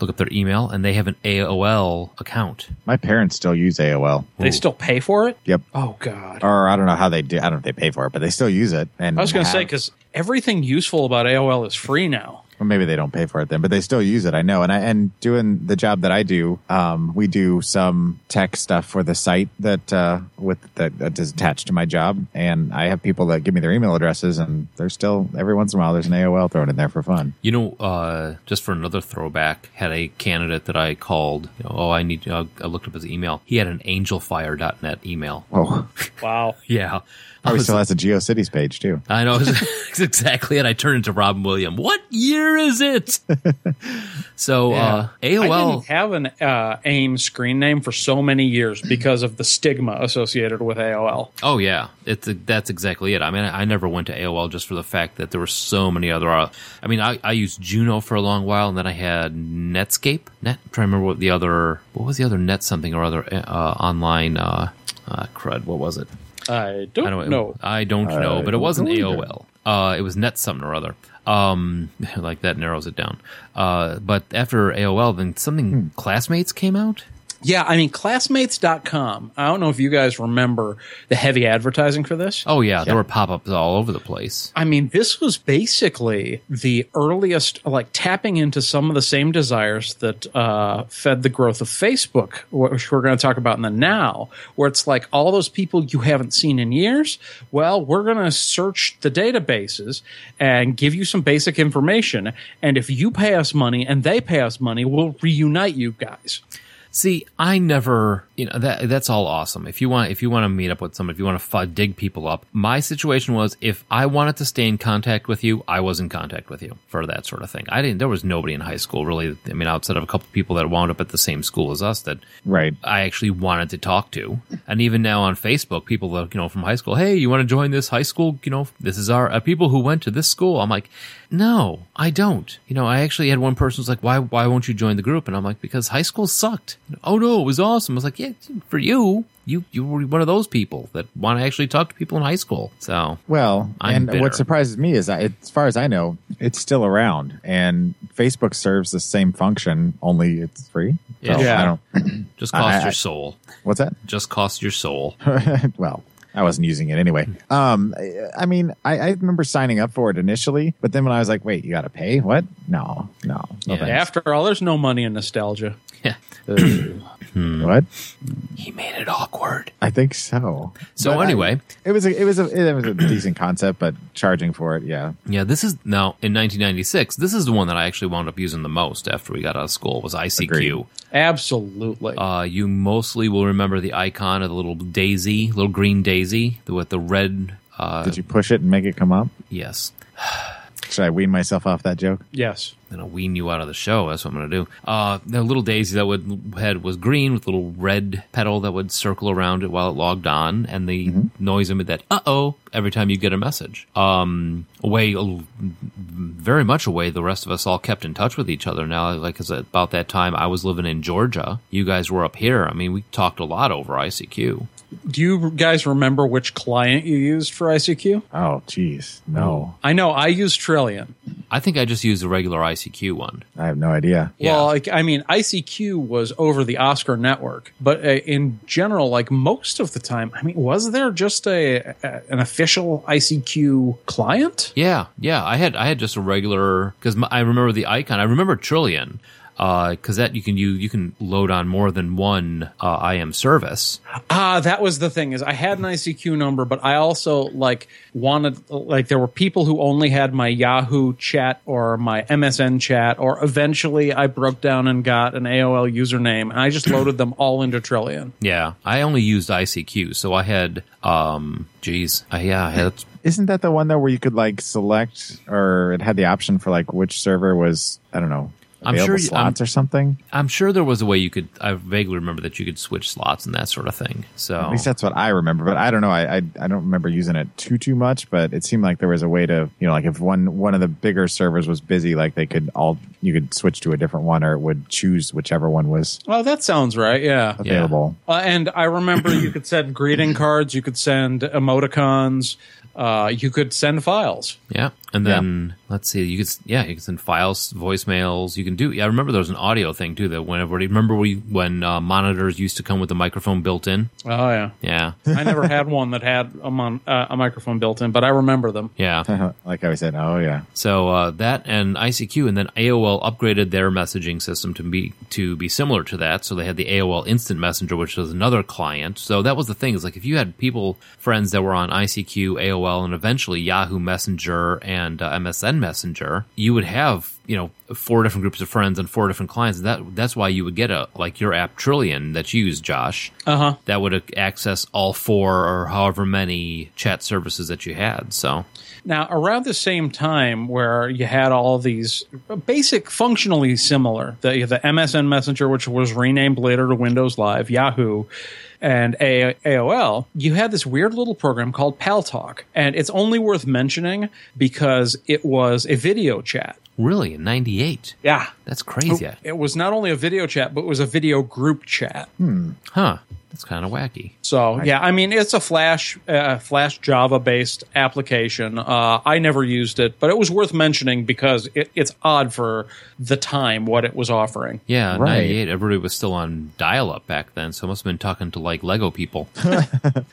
look up their email and they have an AOL account. My parents still use AOL. They still pay for it? Yep. Oh God. Or I don't know how they do. I don't know if they pay for it, but they still use it. And I was going to say because everything useful about AOL is free now. Well, maybe they don't pay for it then, but they still use it. I know. And I, and doing the job that I do, um, we do some tech stuff for the site that, uh, with that, that is attached to my job. And I have people that give me their email addresses and there's still every once in a while there's an AOL thrown in there for fun. You know, uh, just for another throwback, had a candidate that I called. You know, oh, I need. Uh, I looked up his email. He had an angelfire.net email. Oh, Wow. Yeah, I probably was- still has a GeoCities page too. I know it's exactly it. I turned into Robin Williams. What year is it? so uh, I AOL. didn't have an uh, AIM screen name for so many years because of the stigma associated with AOL. Oh yeah, it's that's exactly it. I mean, I, I never went to AOL just for the fact that there were so many other. Uh, I mean, I, I used Juno for a long while, and then I had Netscape. Net. I'm trying to remember what the other. What was the other net something or other uh, online uh, uh, crud? What was it? I don't, I don't know. I don't know, but it wasn't AOL. Uh, it was Net something or other. Um, like that narrows it down. Uh, but after AOL, then something Classmates came out. Yeah, I mean, classmates.com. I don't know if you guys remember the heavy advertising for this. Oh yeah, there were pop-ups all over the place. I mean, this was basically the earliest, like tapping into some of the same desires that uh, fed the growth of Facebook, which we're going to talk about in the now, where it's like all those people you haven't seen in years. Well, we're going to search the databases and give you some basic information. And if you pay us money and they pay us money, we'll reunite you guys. See, I never, you know, that that's all awesome. If you want, if you want to meet up with someone, if you want to f- dig people up, my situation was if I wanted to stay in contact with you, I was in contact with you for that sort of thing. I didn't. There was nobody in high school really. I mean, outside of a couple people that wound up at the same school as us that Right. I actually wanted to talk to. And even now on Facebook, people that, you know, from high school, hey, you want to join this high school? You know, this is our uh, people who went to this school. I'm like, no, I don't. You know, I actually had one person was like, why, why won't you join the group? And I'm like, because high school sucked. Oh no, it was awesome. I was like, yeah, for you, you, you were one of those people that want to actually talk to people in high school. So Well, I'm and bitter. what surprises me is, that, as far as I know, it's still around, and Facebook serves the same function, only it's free. So Yeah. I don't. just cost I- your soul. What's that? Just cost your soul. well, I wasn't using it anyway. Um, I- I mean, I, I remember signing up for it initially, but then when I was like, "Wait, you got to pay? What? No, no, no Yeah. After all, there's no money in nostalgia. Yeah. What? He made it awkward. I think so. So But I- anyway, it was a, it was a, it was a decent concept, but charging for it, yeah. Yeah, this is now in 1996. This is the one that I actually wound up using the most after we got out of school was ICQ. Agreed. Absolutely. Uh, you mostly will remember the icon of the little daisy, little green daisy with the red. Uh, Did you push it and make it come up? yes. Should I wean myself off that joke? Yes. gonna wean you out of the show. That's what I'm gonna do. Uh, the little daisy that would head was green with a little red petal that would circle around it while it logged on, and the noise emitted that uh oh every time you get a message. Um, away, very much away. The rest of us all kept in touch with each other. Now, like 'cause about that time, I was living in Georgia. You guys were up here. I mean, we talked a lot over ICQ. Do you guys remember which client you used for ICQ? Oh, geez, No, I know I used Trillian. I think I just used a regular ICQ one. I have no idea. Yeah. Well, like I mean, ICQ was over the Oscar network, but uh, in general, like most of the time, I mean, was there just a, a an official ICQ client? Yeah, yeah. I had I had just a regular because I remember the icon. I remember Trillian because that you can you you can load on more than one uh, IM service. Ah, that was the thing is I had an ICQ number, but I also like wanted like there were people who only had my Yahoo chat or my MSN chat, or eventually I broke down and got an AOL username, and I just loaded them all into Trillian. Yeah, I only used ICQ, so I had um, geez, I, yeah, I had Isn't that the one though where you could like select, or it had the option for like which server was I don't know I'm sure you- slots I'm- or something? I'm sure there was a way you could. I vaguely remember that you could switch slots and that sort of thing. So At least that's what I remember, but I don't know. I, I I don't remember using it too too much, but it seemed like there was a way to you know like if one one of the bigger servers was busy, like they could all you could switch to a different one or it would choose whichever one was Well, that sounds right. Yeah. available. Uh, and I remember you could send greeting cards, you could send emoticons, uh, you could send files. Yeah, and then let's see. You could yeah, you can send files, voicemails. You can do. Yeah, I remember there was an audio thing too. That whenever remember we when uh, monitors used to come with a microphone built in. Oh yeah, Yeah, I never had one that had a, mon- uh, a microphone built in, but I remember them. yeah. like I said, oh yeah, So uh, that and ICQ, and then AOL upgraded their messaging system to be to be similar to that. So they had the AOL Instant Messenger, which was another client. So that was the thing is like if you had people friends that were on ICQ, AOL, and eventually Yahoo Messenger and uh, MSN Messenger, you would have you know four different groups of friends and four different clients. That that's why you would get a like your app Trillian that you use, Josh. Uh huh. That would access all four or however many chat services that you had. So Now, around the same time where you had all these basic, functionally similar, the, the MSN Messenger, which was renamed later to Windows Live, Yahoo, and A- AOL, you had this weird little program called Pal Talk, And it's only worth mentioning because it was a video chat. really in '98. Yeah. That's crazy. It was not only a video chat, but it was a video group chat. Hmm. Huh. That's kind of wacky. So yeah, I mean it's a Flash uh, Flash Java based application. Uh, I never used it, but it was worth mentioning because it, it's odd for the time what it was offering. Yeah, Right. 98. Everybody was still on dial up back then, so it must have been talking to like Lego people.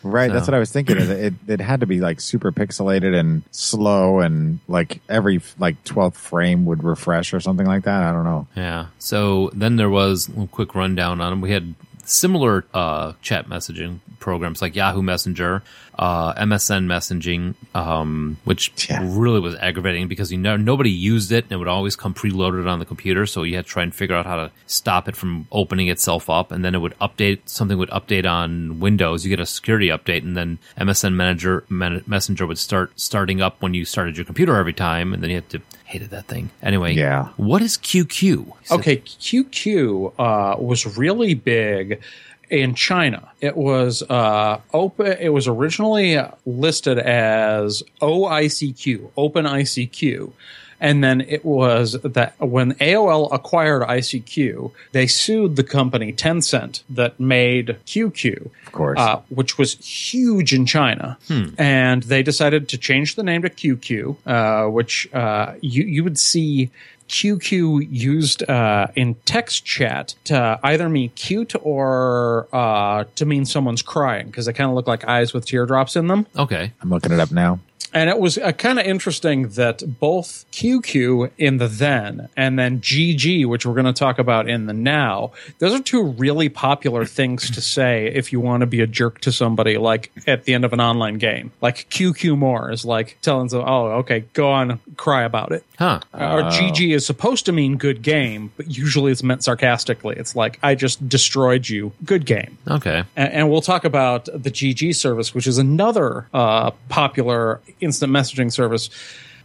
right. That's what I was thinking. Is it it had to be like super pixelated and slow, and like every like twelfth frame would refresh or something like that. I don't know. yeah. So then there was a quick rundown on them. We had similar uh, chat messaging programs like Yahoo Messenger, uh, MSN messaging, um, which Yeah. really was aggravating because you know nobody used it and it would always come preloaded on the computer. So you had to try and figure out how to stop it from opening itself up, and then it would update. Something would update on Windows. You get a security update, and then MSN Manager Men- Messenger would start starting up when you started your computer every time, and then you had to hated that thing. Anyway, Yeah. What is QQ? Okay, QQ uh, was really big in China. It was uh, open. It was originally listed as OICQ, Open ICQ. And then it was that when AOL acquired ICQ, they sued the company Tencent that made QQ. Of course. Uh, which was huge in China. And they decided to change the name to QQ, uh, which uh, you, you would see QQ used uh, in text chat to either mean cute or uh, to mean someone's crying because they kind of look like eyes with teardrops in them. Okay. I'm looking it up now. And it was uh, kind of interesting that both QQ in the then and then GG, which we're going to talk about in the now, those are two really popular things to say if you want to be a jerk to somebody, like at the end of an online game. Like QQ more is like telling them, oh, okay, go on, cry about it. Huh. Or GG is supposed to mean good game, but usually it's meant sarcastically. It's like, I just destroyed you. Good game. Okay. And, and we'll talk about the GG service, which is another uh, popular instant messaging service.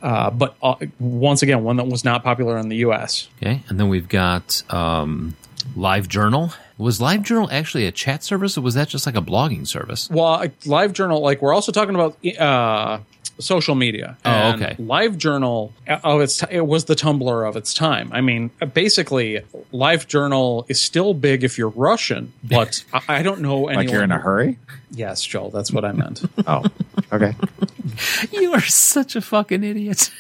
uh, but uh, once again, one that was not popular in the U.S. Okay, and then we've got um, Live Journal. Was LiveJournal actually a chat service, or was that just like a blogging service? Well, LiveJournal, like we're also talking about uh, social media. Oh, okay. Live Journal, oh, it's it was the Tumblr of its time. I mean, basically, Live Journal is still big if you're Russian, but I, I don't know anyone. Like you're in a hurry? Yes, Joel, that's what I meant. Oh, okay. You are such a fucking idiot.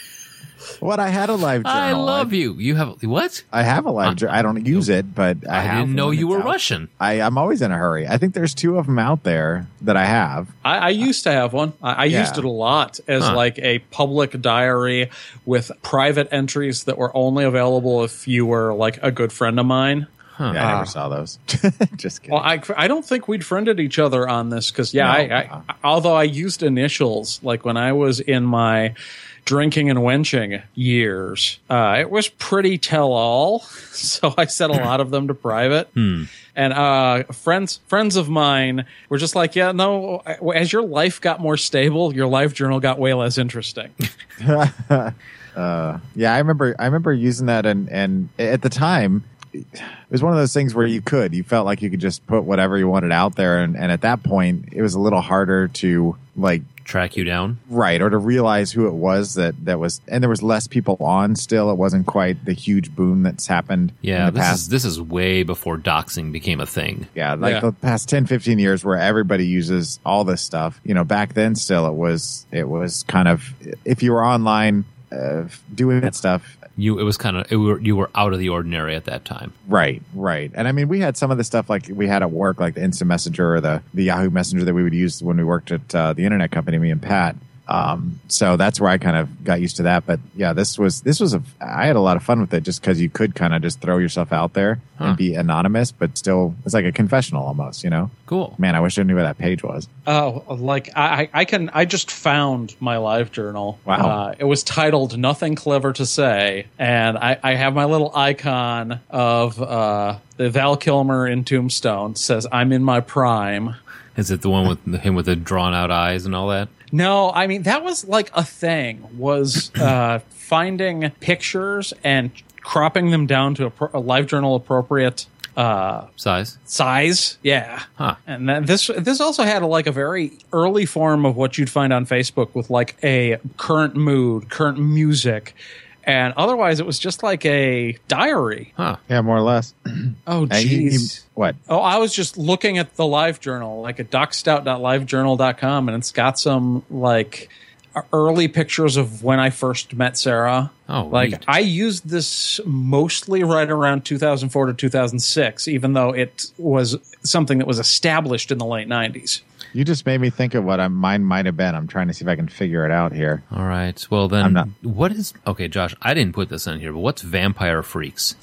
What? I had a live journal. I love you. You have what? I have a live journal. I don't use it, but I, I, have didn't know you were out. Russian. I, I'm always in a hurry. I think there's two of them out there that I have. I, I used to have one. I, I Yeah. used it a lot as Huh. like a public diary with private entries that were only available if you were like a good friend of mine. Yeah, I never ah. saw those. Just kidding. Well, I, I don't think we'd friended each other on this because, yeah, No. I, I, uh-uh. although I used initials, like when I was in my drinking and wenching years, uh, it was pretty tell all. So I set a lot of them to private. And uh, friends friends of mine were just like, yeah, no, as your life got more stable, your life journal got way less interesting. Yeah, I remember. I remember using that, and and at the time, it was one of those things where you could, you felt like you could just put whatever you wanted out there, and and at that point, it was a little harder to like Track you down. right or to realize who it was that that was, and there was less people on. Still, it wasn't quite the huge boom that's happened. Yeah, in the this past is this is way before doxing became a thing. Yeah, like Yeah. the past 10, 15 years where everybody uses all this stuff. You know, back then still it was it was kind of if you were online uh, doing that stuff. You it was kind of were, you were out of the ordinary at that time. Right, right. And I mean, we had some of the stuff like we had at work, like the Instant Messenger or the, the Yahoo Messenger that we would use when we worked at uh, the internet company, me and Pat. Um, so that's where I kind of got used to that. But yeah, this was this was a I had a lot of fun with it just because you could kind of just throw yourself out there Huh. and be anonymous, but still it's like a confessional almost. You know, Cool. man, I wish I knew where that page was. Oh, like I, I I can. I just found my live journal. Wow. Uh, it was titled "Nothing Clever to Say," and I, I have my little icon of uh, the Val Kilmer in Tombstone. Says I'm in my prime. Is it the one with him with the drawn out eyes and all that? No, I mean that was like a thing. Was uh, finding pictures and cropping them down to a, pro- a live journal appropriate uh, Size? size. Yeah. Huh. And then this this also had a, like a very early form of what you'd find on Facebook with like a current mood, current music, and otherwise it was just like a diary. Huh. Yeah, more or less. Oh And you- you- jeez. what? Oh, I was just looking at the live journal, like at docstout.livejournal.com, and it's got some like early pictures of when I first met Sarah. Oh, like neat. I used this mostly right around 2004 to 2006, even though it was something that was established in the late 90s. You just made me think of what I, mine might have been. I'm trying to see if I can figure it out here. All right. Well then, I'm not- what is okay, Josh? I didn't put this in here, but what's Vampire Freaks?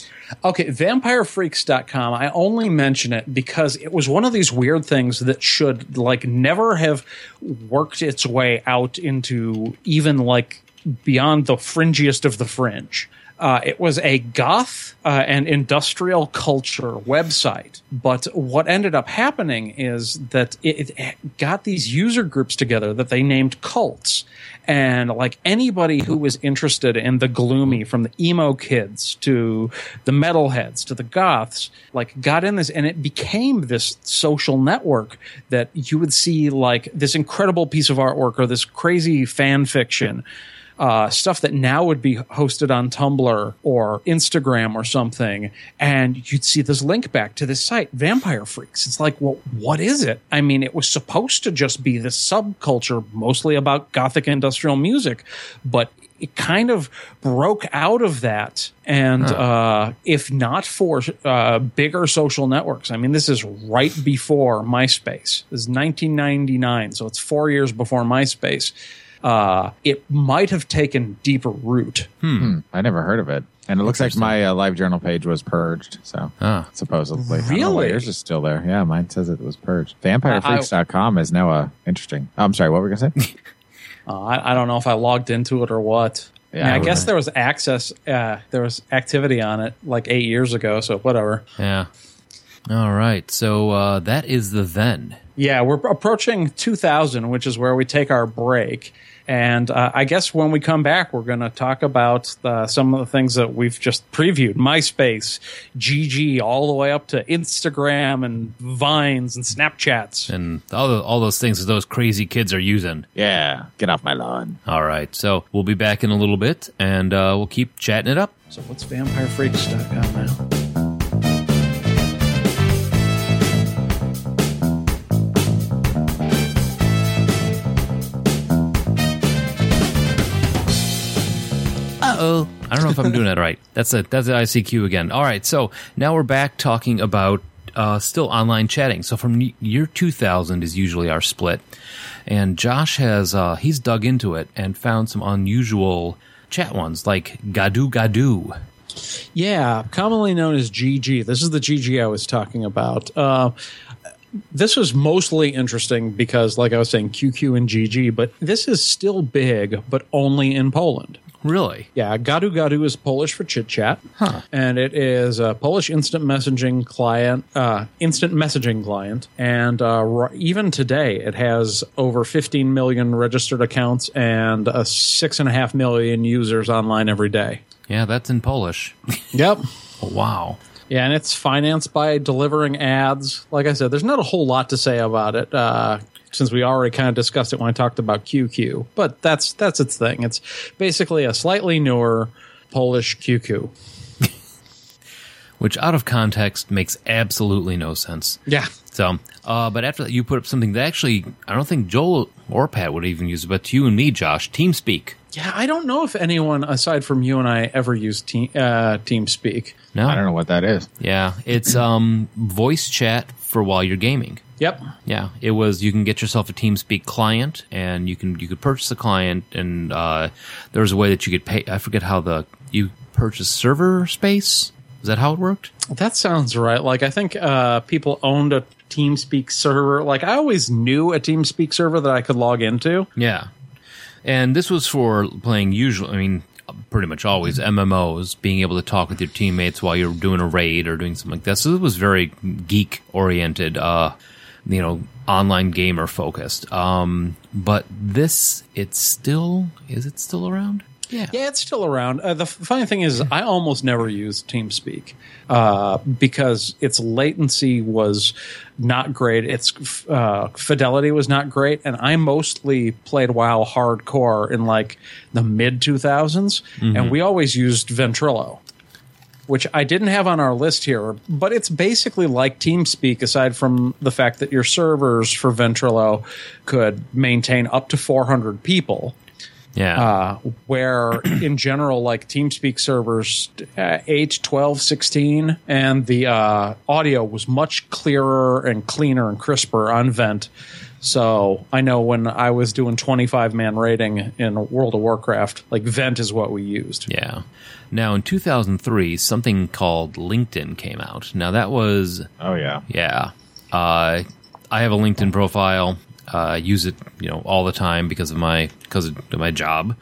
Okay, vampirefreaks.com. I only mention it because it was one of these weird things that should like never have worked its way out into even like beyond the fringiest of the fringe. Uh, it was a goth uh, and industrial culture website, but what ended up happening is that it, it got these user groups together that they named cults, and like anybody who was interested in the gloomy, from the emo kids to the metalheads to the goths, like got in this, and it became this social network that you would see like this incredible piece of artwork or this crazy fan fiction uh, stuff that now would be hosted on Tumblr or Instagram or something, and you'd see this link back to this site, Vampire Freaks. It's like, well, what is it? I mean, it was supposed to just be this subculture, mostly about gothic industrial music, but it kind of broke out of that. And uh, if not for uh, bigger social networks, I mean, this is right before MySpace. This is 1999, so it's four years before MySpace uh, it might have taken deeper root. I never heard of it. And it looks like my uh, live journal page was purged. So Ah. supposedly, I don't know why Really? yours is still there. Yeah, mine says it was purged. Vampirefreaks.com is now uh, interesting. Oh, I'm sorry. What were we gonna say? Uh, I, I don't know if I logged into it or what. Yeah, I, mean, I I guess there was access, uh, there was activity on it like eight years ago, so whatever. Yeah. All right. So uh, that is the then. Yeah, we're approaching 2000, which is where we take our break. And uh, I guess when we come back, we're going to talk about uh, some of the things that we've just previewed MySpace, GG, all the way up to Instagram and Vines and Snapchats. And all, the, all those things that those crazy kids are using. Yeah, get off my lawn. All right. So we'll be back in a little bit and uh, we'll keep chatting it up. So, what's vampirefreaks.com now? Uh-oh. I don't know if I'm doing that right. That's a that's the ICQ again. All right, so now we're back talking about uh, still online chatting. So from year 2000 is usually our split, and Josh has uh, he's dug into it and found some unusual chat ones like Gadu Gadu. Yeah, commonly known as GG. This is the GG I was talking about. Uh, this was mostly interesting because, like I was saying, QQ and GG, but this is still big, but only in Poland. Really? Yeah, Gadu Gadu is Polish for chit chat, and it is a Polish instant messaging client, uh, instant messaging client, and uh, r- even today it has over 15 million registered accounts and uh, six and a half million users online every day. Yeah, that's in Polish. Yep. wow. Yeah, and it's financed by delivering ads. Like I said, there's not a whole lot to say about it. Uh, since we already kind of discussed it when I talked about QQ, but that's that's its thing. It's basically a slightly newer Polish QQ. Which out of context makes absolutely no sense. Yeah, So, uh, but after that, you put up something that actually, I don't think Joel or Pat would even use it, but you and me, Josh, TeamSpeak. yeah. I don't know if anyone aside from you and I ever used team uh, TeamSpeak. No, I don't know what that is. Yeah, it's um voice chat for while you're gaming. Yep. Yeah, it was. You can get yourself a TeamSpeak client, and you can you could purchase a client, and uh, there was a way that you could pay. I forget how the you purchase server space. Is that how it worked? That sounds right. Like I think uh, people owned a TeamSpeak server. Like I always knew a TeamSpeak server that I could log into. Yeah, and this was for playing usual. I mean, pretty much always MMOs, being able to talk with your teammates while you're doing a raid or doing something like that. So it was very geek oriented. Uh, you know, online gamer focused. Um, but this, it's still is it still around? Yeah. Yeah, it's still around. Uh, the f- funny thing is, I almost never used TeamSpeak uh, because its latency was not great. Its uh, fidelity was not great, and I mostly played WoW hardcore in like the mid 2000s, and we always used Ventrilo. Which I didn't have on our list here, but it's basically like TeamSpeak, aside from the fact that your servers for Ventrilo could maintain up to 400 people Yeah. uh, where in general like teamspeak servers uh, 8 12 16 and the uh, audio was much clearer and cleaner and crisper on vent so i know when i was doing 25 man raiding in world of warcraft like vent is what we used yeah. Now in 2003, something called LinkedIn came out. Now that was Oh yeah. Yeah. Uh, I have a LinkedIn profile. Uh, use it, you know, all the time because of my because of my job,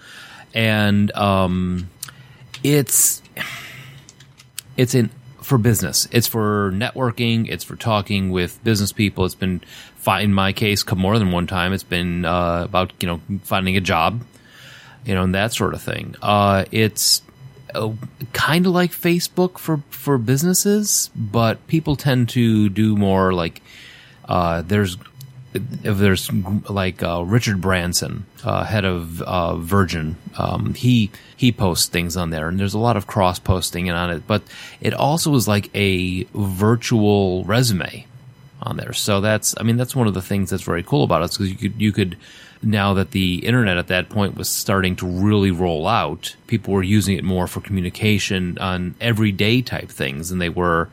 and um, it's it's in for business. It's for networking. It's for talking with business people. It's been in my case more than one time. It's been uh, about you know finding a job, you know, and that sort of thing. Uh, it's uh, kind of like Facebook for for businesses, but people tend to do more like uh, there's if there's like uh, Richard Branson, uh, head of uh, Virgin, um, he he posts things on there, and there's a lot of cross posting and on it. But it also is like a virtual resume on there. So that's I mean that's one of the things that's very cool about it because you could you could now that the internet at that point was starting to really roll out, people were using it more for communication on everyday type things than they were,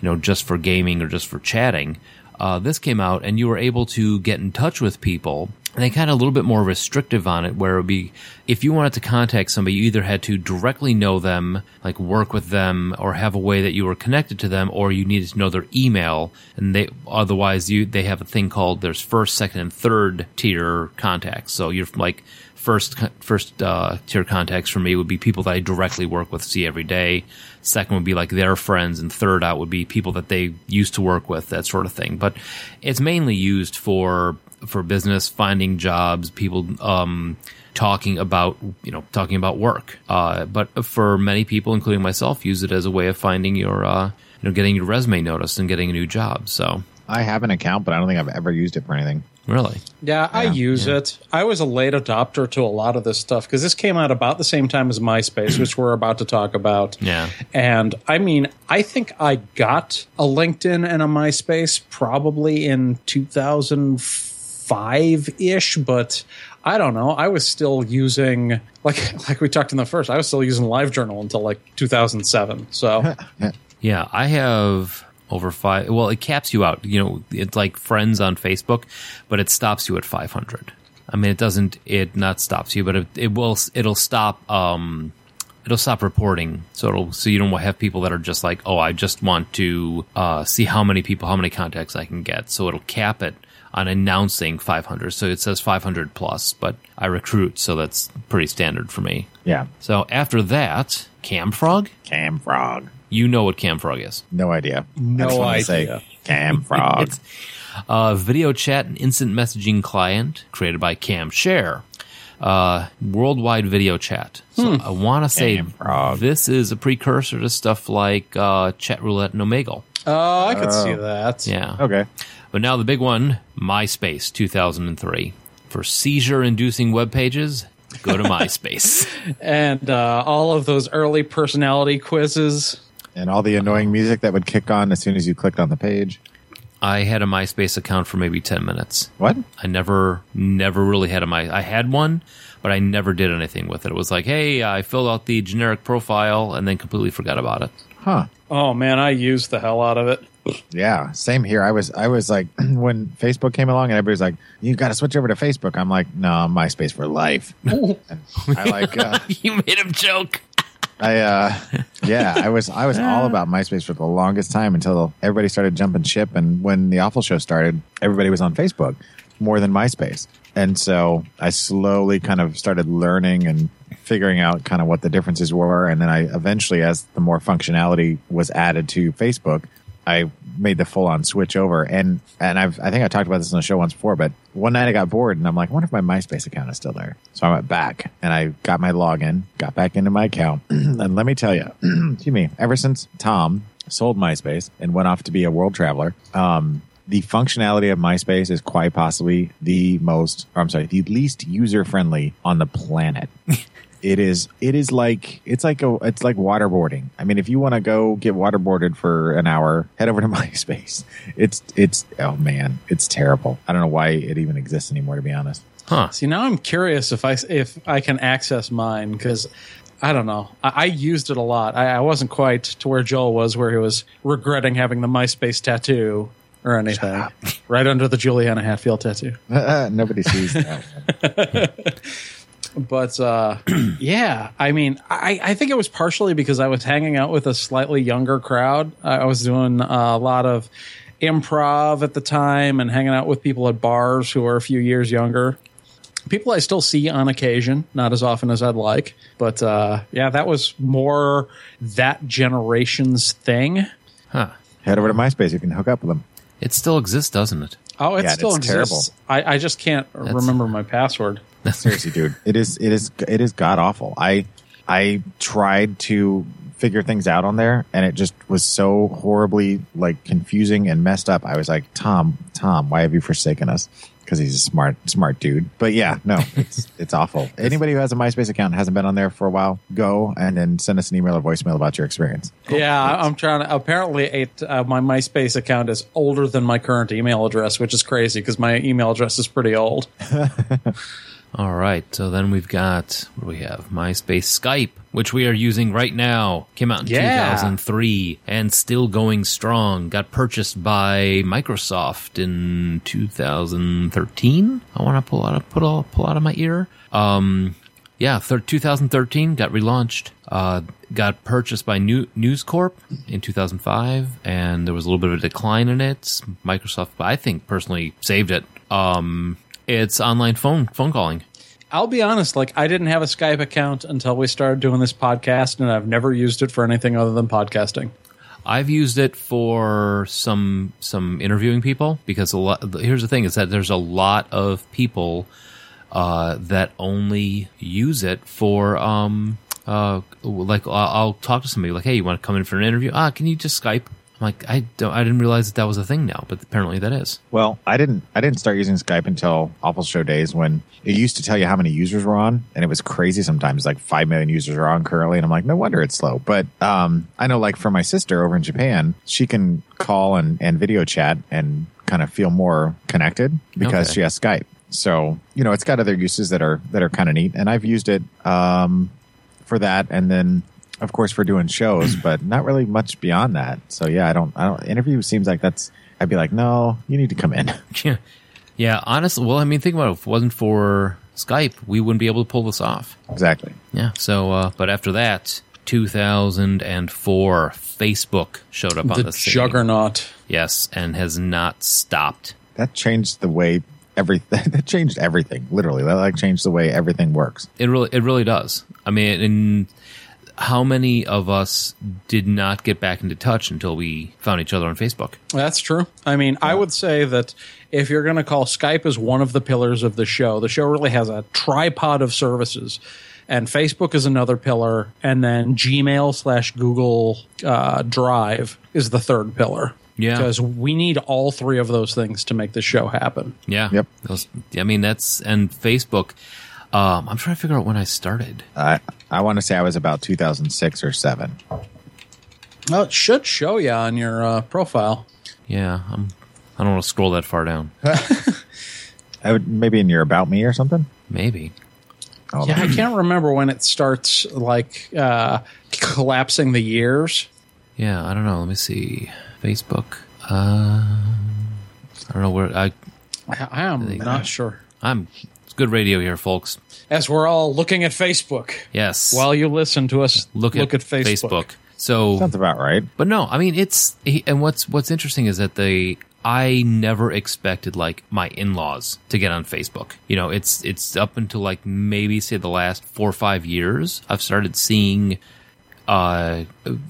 you know, just for gaming or just for chatting. Uh, this came out and you were able to get in touch with people and they kind of a little bit more restrictive on it where it would be if you wanted to contact somebody you either had to directly know them like work with them or have a way that you were connected to them or you needed to know their email and they otherwise you they have a thing called there's first second and third tier contacts so you're like first first uh, tier contacts for me would be people that I directly work with, see every day. Second would be like their friends, and third out would be people that they used to work with, that sort of thing. But it's mainly used for for business, finding jobs, people um, talking about you know talking about work. Uh, but for many people, including myself, use it as a way of finding your uh, you know getting your resume noticed and getting a new job. So I have an account, but I don't think I've ever used it for anything. Really, Yeah, I use it. I was a late adopter to a lot of this stuff because this came out about the same time as MySpace, which we're about to talk about. Yeah. And I mean, I think I got a LinkedIn and a MySpace probably in 2005 ish, but I don't know. I was still using like like we talked in the first. I was still using LiveJournal until like 2007. So Yeah, I have over five. Well, it caps you out. You know, it's like friends on Facebook, but it stops you at 500. I mean, it doesn't. It not stops you, but it, it will. It'll stop. Um, it'll stop reporting. So it'll. So you don't have people that are just like, oh, I just want to uh, see how many people, how many contacts I can get. So it'll cap it on announcing 500. So it says 500 plus, but I recruit, so that's pretty standard for me. Yeah. So after that, Camfrog. Camfrog. You know what Camfrog is. No idea. No I just idea. Say Camfrog. It's a video chat and instant messaging client created by CamShare. Uh, worldwide video chat. So I want to say Camfrog. this is a precursor to stuff like uh, Chat Roulette and Omegle. oh, I could see that. Yeah. okay. But now the big one, MySpace 2003. For seizure inducing web pages, go to MySpace. And uh, all of those early personality quizzes. And all the annoying music that would kick on as soon as you clicked on the page. I had a MySpace account for maybe 10 minutes. What? I never, never really had a my. I had one, but I never did anything with it. It was like, hey, I filled out the generic profile and then completely forgot about it. Huh. Oh man, I used the hell out of it. Yeah, same here. I was I was like when Facebook came along and everybody's like, "You got to switch over to Facebook." I'm like, "No, MySpace for life." And I like uh, you made him joke. I uh yeah, I was I was all about MySpace for the longest time until everybody started jumping ship. And when the awful show started, everybody was on Facebook more than MySpace. And so I slowly kind of started learning and figuring out kind of what the differences were. And then I eventually as the more functionality was added to Facebook, I made the full on switch over and and I've I think I talked about this on the show once before, but one night I got bored and I'm like, I wonder if my MySpace account is still there. So I went back and I got my login, got back into my account, and let me tell you, excuse me, ever since Tom sold MySpace and went off to be a world traveler, um, the functionality of MySpace is quite possibly the most, or I'm sorry, the least user friendly on the planet. it is it is like it's like a it's like waterboarding. I mean, if you want to go get waterboarded for an hour, head over to MySpace. It's it's oh man, it's terrible. I don't know why it even exists anymore. To be honest, Huh. See, now I'm curious if I if I can access mine because I don't know. I, I used it a lot. I, I wasn't quite to where Joel was, where he was regretting having the MySpace tattoo or anything. Right under the Juliana Hatfield tattoo. nobody sees that. But uh, yeah, I mean, I, I think it was partially because I was hanging out with a slightly younger crowd. I was doing a lot of improv at the time and hanging out with people at bars who are a few years younger. People I still see on occasion, not as often as I'd like. But uh, yeah, that was more that generation's thing. Huh. head over to MySpace. You can hook up with them. It still exists, doesn't it? Oh, it Yeah, still it's exists. I, I just can't remember my password. Seriously, dude, it is it is it is god awful. I I tried to figure things out on there, and it just was so horribly like confusing and messed up. I was like, Tom, Tom, why have you forsaken us? Because he's a smart smart dude. But yeah, no, it's it's awful. Anybody who has a MySpace account and hasn't been on there for a while, go and then send us an email or voicemail about your experience. Yeah, I- I'm trying to. Apparently, it, uh, my MySpace account is older than my current email address, which is crazy because my email address is pretty old. All right. So then we've got what do we have? MySpace Skype, which we are using right now. Came out in Yeah. 2003 and still going strong. Got purchased by Microsoft in 2013. I want to pull out of, put all, pull out of my ear. Um, yeah, thir- 2013 got relaunched. Uh, got purchased by New- News Corp in 2005, and there was a little bit of a decline in it. Microsoft, I think, personally saved it. Um, it's online phone phone calling. I'll be honest, like I didn't have a Skype account until we started doing this podcast, and I've never used it for anything other than podcasting. I've used it for some some interviewing people because a lot. Here's the thing: is that there's a lot of people uh, that only use it for um uh like I'll, I'll talk to somebody like, hey, you want to come in for an interview? Ah, can you just Skype? I'm like, I don't, I didn't realize that that was a thing now, but apparently that is. Well, I didn't. I didn't start using Skype until Awful Show days when it used to tell you how many users were on, and it was crazy. Sometimes like five million users are on currently, and I'm like, no wonder it's slow. But um, I know, like for my sister over in Japan, she can call and and video chat and kind of feel more connected because Okay. she has Skype. So you know, it's got other uses that are that are kind of neat, and I've used it um, for that, and then of course for doing shows, but not really much beyond that. So yeah, I don't. I don't. Interview seems like that's. I'd be like, no, you need to come in. Yeah, yeah. Honestly, well, I mean, think about it. If it wasn't for Skype, we wouldn't be able to pull this off. exactly. Yeah. So, uh, but after that, 2004, Facebook showed up on the the scene. juggernaut. Yes, and has not stopped. That changed the way everything. That changed everything. Literally, that like changed the way everything works. It really, it really does. I mean, in how many of us did not get back into touch until we found each other on Facebook? That's true. I mean, I would say that if you're going to call Skype as one of the pillars of the show, the show really has a tripod of services. And Facebook is another pillar, and then Gmail slash Google uh, Drive is the third pillar. Yeah. because we need all three of those things to make the show happen. Yeah. Yep. Those, I mean, that's and Facebook. Um, I'm trying to figure out when I started. I I want to say I was about 2006 or seven. Well, it should show you on your uh, profile. Yeah, I'm. I don't want to scroll that far down. I would maybe in your about me or something. Maybe. Oh, Yeah, I can't remember when it starts like uh, collapsing the years. Yeah, I don't know. Let me see. Facebook. Uh, I don't know where I. I I am not sure. I'm. It's good radio here, folks. As we're all looking at Facebook Yes. while you listen to us look at, Facebook. Facebook. So, sounds about right. but no, I mean it's and what's what's interesting is that they I never expected like my in-laws to get on Facebook. You know, it's it's up until like maybe say the last 4 or 5 years I've started seeing uh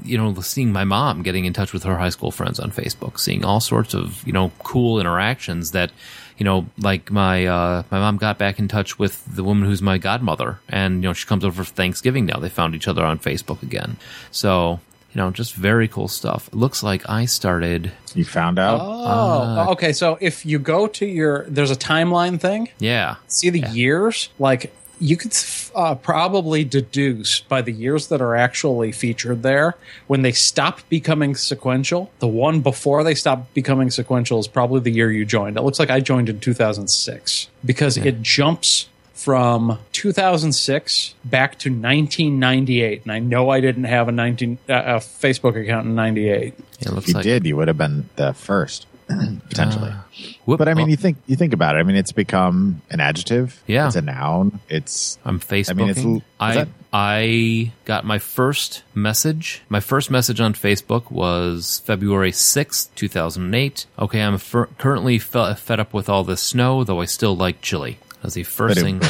you know seeing my mom getting in touch with her high school friends on Facebook, seeing all sorts of, you know, cool interactions that you know, like my uh, my mom got back in touch with the woman who's my godmother, and you know she comes over for Thanksgiving now. They found each other on Facebook again, so you know, just very cool stuff. It looks like I started, You found out. Oh, okay. So if you go to your, there's a timeline thing. yeah, See the years, like you could uh, probably deduce by the years that are actually featured there when they stop becoming sequential. The one before they stop becoming sequential is probably the year you joined. It looks like I joined in 2006 because it jumps from 2006 back to 1998, and I know I didn't have a 19 uh, a Facebook account in 98. it looks if you like did, you would have been the first potentially. Uh, whoop, but I mean, oh, you think you think about it. I mean, it's become an adjective. Yeah. it's a noun. It's I'm Facebooking. I mean, it's I that- I got my first message. My first message on Facebook was February sixth, two thousand and eight. Okay, I'm fir- currently fe- fed up with all this snow, though I still like chili. That's the first thing.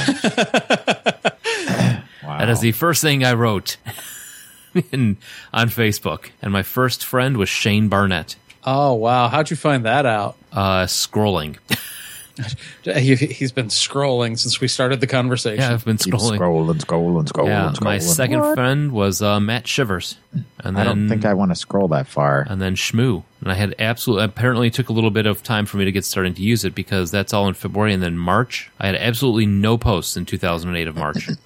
wow. That is the first thing I wrote in, on Facebook. And my first friend was Shane Barnett, Oh wow! How'd you find that out? uh, scrolling. He, he's been scrolling since we started the conversation. Yeah, I've been Keep scrolling. scrolling, scrolling, scrolling, Yeah, scrolling. my second friend was uh, Matt Shivers, and then I don't think I want to scroll that far. and then Shmoo. And I had absolutely apparently it took a little bit of time for me to get started to use it because that's all in February and then March. I had absolutely no posts in 2008 of March.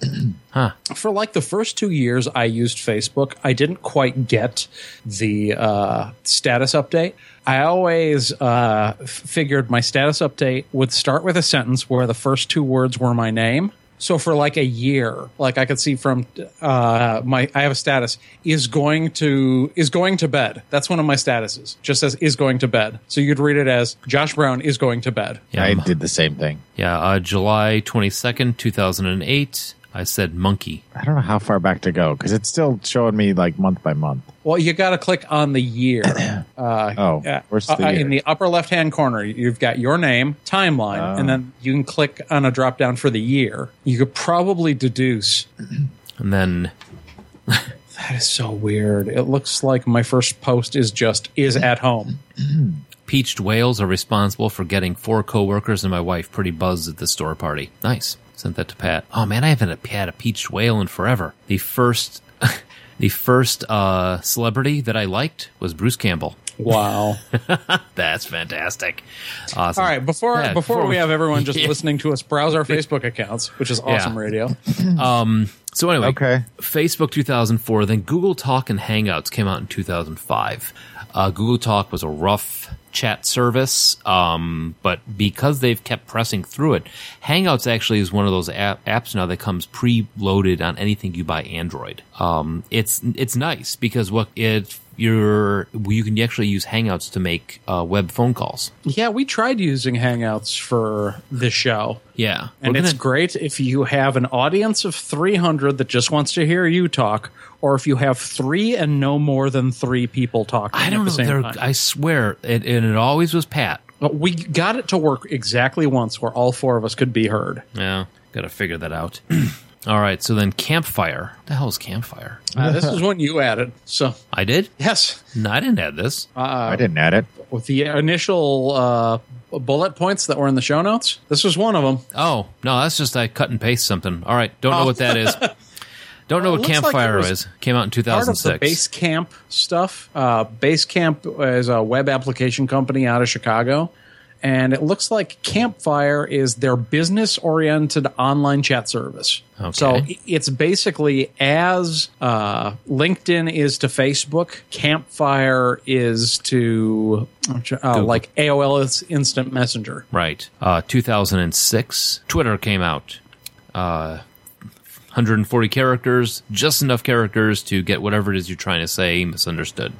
Huh. For like the first two years I used Facebook, I didn't quite get the uh, status update. I always uh, figured my status update would start with a sentence where the first two words were my name. So for like a year, like I could see from uh, my, I have a status is going to is going to bed. That's one of my statuses. Just says is going to bed. So you could read it as Josh Brown is going to bed. Yeah, I did the same thing. Yeah, uh, July 22nd, 2008. I said monkey. I don't know how far back to go because it's still showing me like month by month. Well, you got to click on the year. Uh, Oh, yeah. where's the Uh, year? in the upper left hand corner, you've got your name, timeline, Oh. and then you can click on a drop down for the year. You could probably deduce. And then That is so weird. It looks like my first post is just is at home. peached whales are responsible for getting four coworkers and my wife pretty buzzed at the store party. Nice. Sent that to Pat. Oh man, I haven't had a peached whale in forever. The first, the first uh, celebrity that I liked was Bruce Campbell. Wow. That's fantastic. Awesome. All right, before Yeah, before, we have everyone just Yeah. listening to us browse our Facebook accounts, which is awesome Yeah. radio. Um. So anyway, Okay. Facebook 2004, then Google Talk and Hangouts came out in 2005. Uh, Google Talk was a rough chat service, um, but because they've kept pressing through it, Hangouts actually is one of those app- apps now that comes pre-loaded on anything you buy Android. Um, it's it's nice because what it you're you can actually use Hangouts to make uh, web phone calls. Yeah, we tried using Hangouts for this show. Yeah, And it's great if you have an audience of 300 that just wants to hear you talk, or if you have three and no more than three people talking I don't at know. the same time. I swear, it, and it always was Pat. But we got it to work exactly once where all four of us could be heard. Yeah, got to figure that out. All right, so then campfire. What the hell is campfire? Uh, this is one you added. So, I did. yes, No, I didn't add this. I didn't add it. with the initial uh, bullet points that were in the show notes, this was one of them. oh no, that's just I cut and paste something. All right, don't know what that is. Don't know Well, what it looks like campfire was is. Came out in Part of the 2006. Basecamp stuff. Uh, Basecamp is a web application company out of Chicago. And it looks like Campfire is their business oriented online chat service. Okay. So it's basically as uh, LinkedIn is to Facebook, Campfire is to uh, like AOL Instant Messenger. Right. Uh, 2006. Twitter came out. Uh, 140 characters, just enough characters to get whatever it is you're trying to say misunderstood.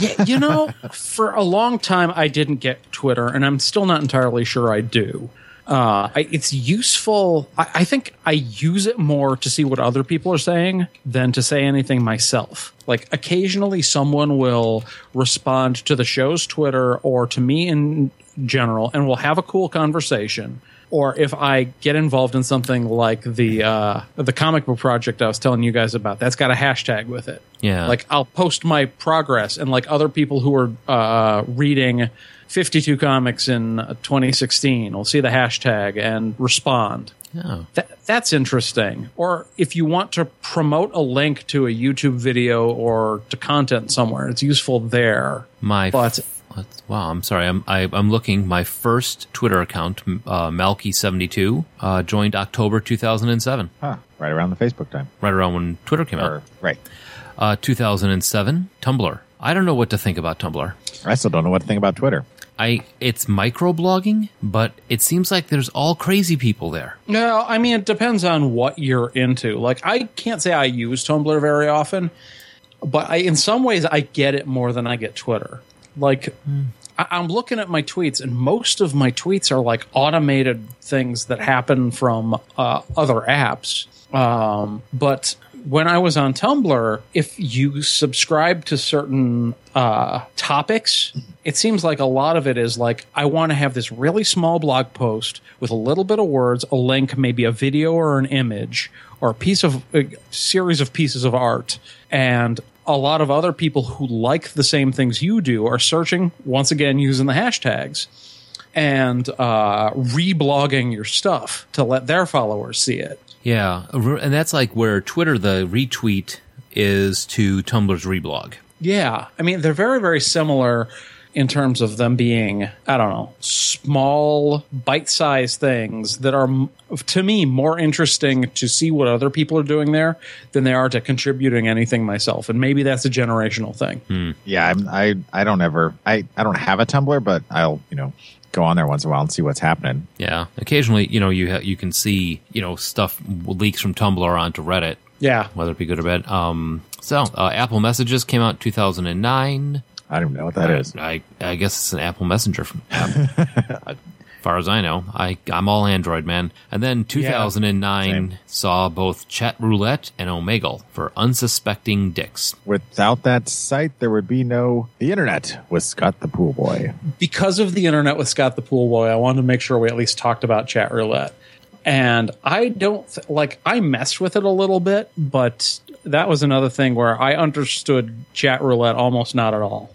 Yeah, you know, for a long time I didn't get Twitter, and I'm still not entirely sure I do. Uh, I, it's useful. I, I think I use it more to see what other people are saying than to say anything myself. Like occasionally, someone will respond to the show's Twitter or to me in general, and we'll have a cool conversation. Or if I get involved in something like the uh, the comic book project I was telling you guys about, that's got a hashtag with it. Yeah. Like I'll post my progress, and like other people who are uh, reading 52 comics in uh, 2016 will see the hashtag and respond. Oh. That, that's interesting. Or if you want to promote a link to a YouTube video or to content somewhere, it's useful there. My But- wow, I'm sorry. I'm I, I'm looking. My first Twitter account, uh, Malky72, uh, joined October 2007, Huh. Right around the Facebook time. right around when Twitter came out. Right. Uh, 2007, Tumblr. I don't know what to think about Tumblr. I still don't know what to think about Twitter. I it's microblogging, but it seems like there's all crazy people there. No, I mean, it depends on what you're into. Like, I can't say I use Tumblr very often, but I, in some ways, I get it more than I get Twitter. Like, I, I'm looking at my tweets, and most of my tweets are like automated things that happen from uh, other apps. Um, but when I was on Tumblr, if you subscribe to certain uh, topics, it seems like a lot of it is like, I want to have this really small blog post with a little bit of words, a link, maybe a video or an image, or a piece of a series of pieces of art. And a lot of other people who like the same things you do are searching, once again, using the hashtags and uh, reblogging your stuff to let their followers see it. Yeah, and that's like where Twitter the retweet is to Tumblr's reblog. Yeah, I mean they're very very similar in terms of them being I don't know small bite-sized things that are to me more interesting to see what other people are doing there than they are to contributing anything myself. And maybe that's a generational thing. Yeah, I'm, I I don't ever I I don't have a Tumblr, but I'll you know go on there once in a while and see what's happening. Yeah, occasionally, you know, you ha- you can see you know stuff leaks from Tumblr onto Reddit, Yeah. whether it be good or bad. Um, so uh, Apple Messages came out in 2009. I don't even know what that uh, is. I I guess it's an Apple Messenger. From, uh, far as I know. I I'm all Android man. And then 2009 same. saw both Chat Roulette and Omegle for unsuspecting dicks. Without that site, there would be no the internet with Scott the Pool Boy. because of the internet with Scott the Pool Boy, I wanted to make sure we at least talked about chat roulette. And I don't th- like I messed with it a little bit, but that was another thing where I understood chat roulette almost not at all.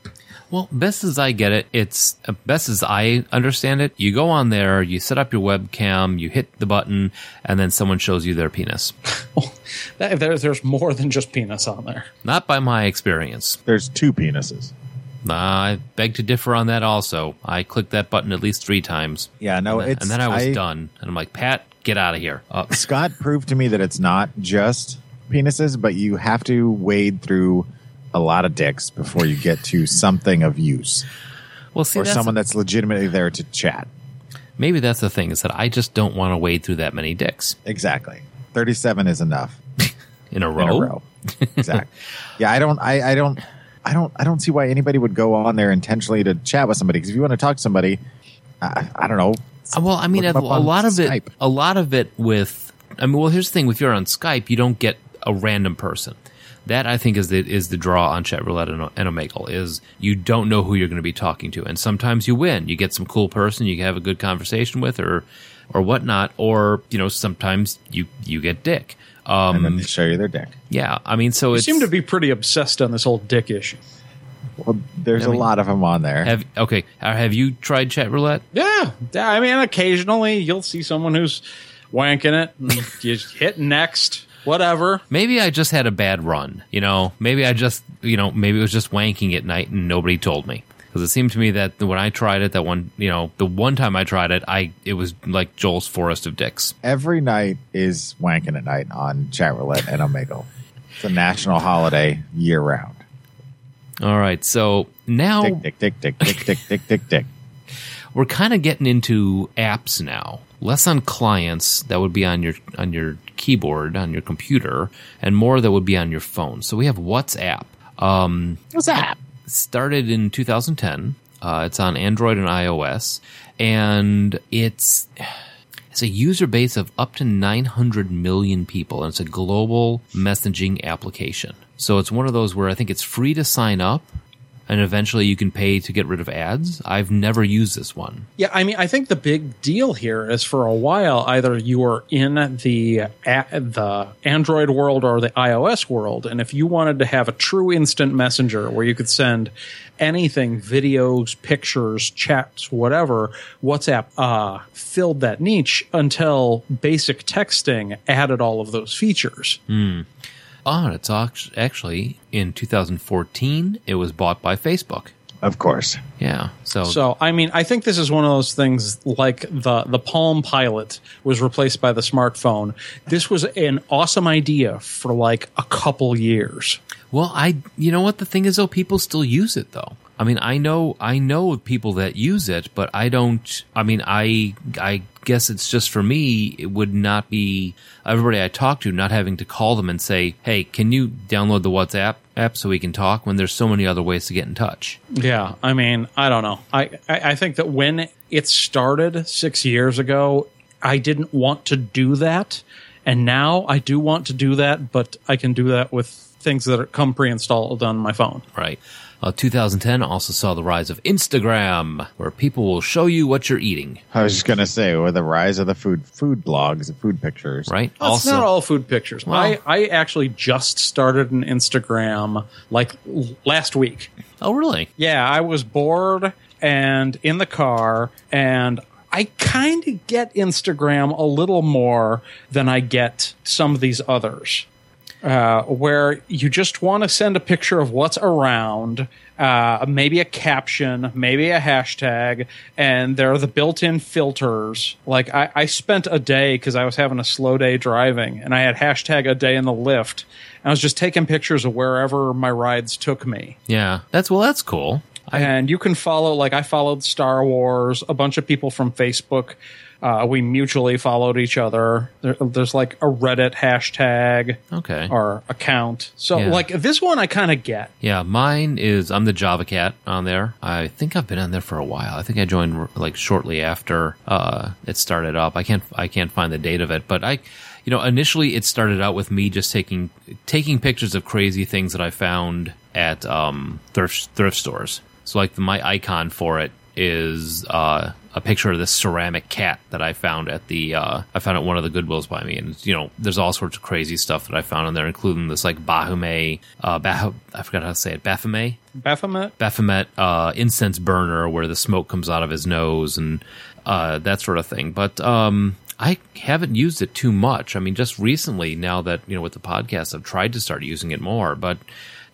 Well, best as I get it, it's uh, best as I understand it. You go on there, you set up your webcam, you hit the button, and then someone shows you their penis. That, there's there's more than just penis on there. Not by my experience. There's two penises. I beg to differ on that. Also, I clicked that button at least three times. Yeah, no, and, then, it's and then I was done, and I'm like, Pat, get out of here. Uh, Scott proved to me that it's not just penises, but you have to wade through a lot of dicks before you get to something of use well, see, or that's, someone that's legitimately there to chat. maybe that's the thing is that I just don't want to wade through that many dicks Exactly. 37 is enough in a in row. a row. exactly. Yeah, I don't I, I don't I don't I don't see why anybody would go on there intentionally to chat with somebody because if you want to talk to somebody I, I don't know. Uh, Well, I mean, a, a lot of it, a lot of it with. I mean, well, here's the thing: if you're on Skype, you don't get a random person. That I think is the is the draw on Chat Roulette and, and Omegle is you don't know who you're going to be talking to, and sometimes you win. You get some cool person you have a good conversation with, or or whatnot, or you know sometimes you you get dick. And then Um, they show you their dick. yeah, I mean, so it it's seem to be pretty obsessed on this whole dick issue. Well, there's I mean- a lot of them on there. have okay. uh, Have you tried Chat Roulette? Yeah, yeah, I mean, occasionally you'll see someone who's wanking it, and you just hit next, whatever. Maybe I just had a bad run. You know, maybe I just, you know, maybe it was just wanking at night and nobody told me. Because it seemed to me that when I tried it, that one, you know, the one time I tried it, I it was like Joel's Forest of Dicks. Every night is wanking at night on Chat Roulette and Omegle. It's a national holiday year round. All right, so now Dick, dick, dick, dick, dick, dick, dick, dick, dick. we're kind of getting into apps now. Less on clients that would be on your on your keyboard on your computer, and more that would be on your phone. So we have WhatsApp. Um, What's that? started in 2010. Uh, it's on Android and iOS, and it's it's a user base of up to 900 million people, and it's a global messaging application. So it's one of those where I think it's free to sign up, and eventually you can pay to get rid of ads. I've never used this one. Yeah, I mean, I think the big deal here is for a while either you were in the a- the Android world or the iOS world, and if you wanted to have a true instant messenger where you could send anything, videos, pictures, chats, whatever, WhatsApp uh, filled that niche until basic texting added all of those features. Oh, it's actually in 2014. It was bought by Facebook. Of course. Yeah, so, So, I mean, I think this is one of those things like the the Palm Pilot was replaced by the smartphone. This was an awesome idea for like a couple years. Well, I you know what the thing is though, people still use it though. I mean, I know I know people that use it, but I don't. I mean, I I guess it's just for me. It would not be everybody I talk to not having to call them and say, "Hey, can you download the WhatsApp app so we can talk?" When there's so many other ways to get in touch. Yeah, I mean, I don't know. I, I, I think that when it started six years ago, I didn't want to do that. And now I do want to do that, but I can do that with things that are come pre installed on my phone. Right. Uh, 2010 also saw the rise of Instagram, where people will show you what you're eating. I was just gonna say, with the rise of the food food blogs and food pictures, Right. That's not all food pictures. Well- I, I actually just started an Instagram like last week. oh, really? Yeah, I was bored and in the car, and I kind of get Instagram a little more than I get some of these others. Uh, where you just want to send a picture of what's around, uh, maybe a caption, maybe a hashtag, and there are the built-in filters. Like I, I spent a day because I was having a slow day driving, and I had hashtag a day in the Lyft. And I was just taking pictures of wherever my rides took me Yeah. That's well. That's cool. and you can follow like I followed Star Wars, a bunch of people from Facebook, Uh, we mutually followed each other. There, there's like a Reddit hashtag Okay. or account. So Yeah. like this one I kind of get. Yeah, mine is I'm the Java cat on there. I think I've been on there for a while. I think I joined like shortly after uh, it started up. I can't I can't find the date of it, but I, you know, initially it started out with me just taking taking pictures of crazy things that I found at um, thrift thrift stores. So like my icon for it is uh, a picture of this ceramic cat that I found at the uh, I found at one of the Goodwills by me, and you know, there's all sorts of crazy stuff that I found in there, including this like Bahume, uh, bah- I forgot how to say it, Baphomet, Baphomet. Baphomet uh, incense burner where the smoke comes out of his nose and uh, that sort of thing. But um, I haven't used it too much. I mean, just recently, now that you know with the podcast, I've tried to start using it more, but.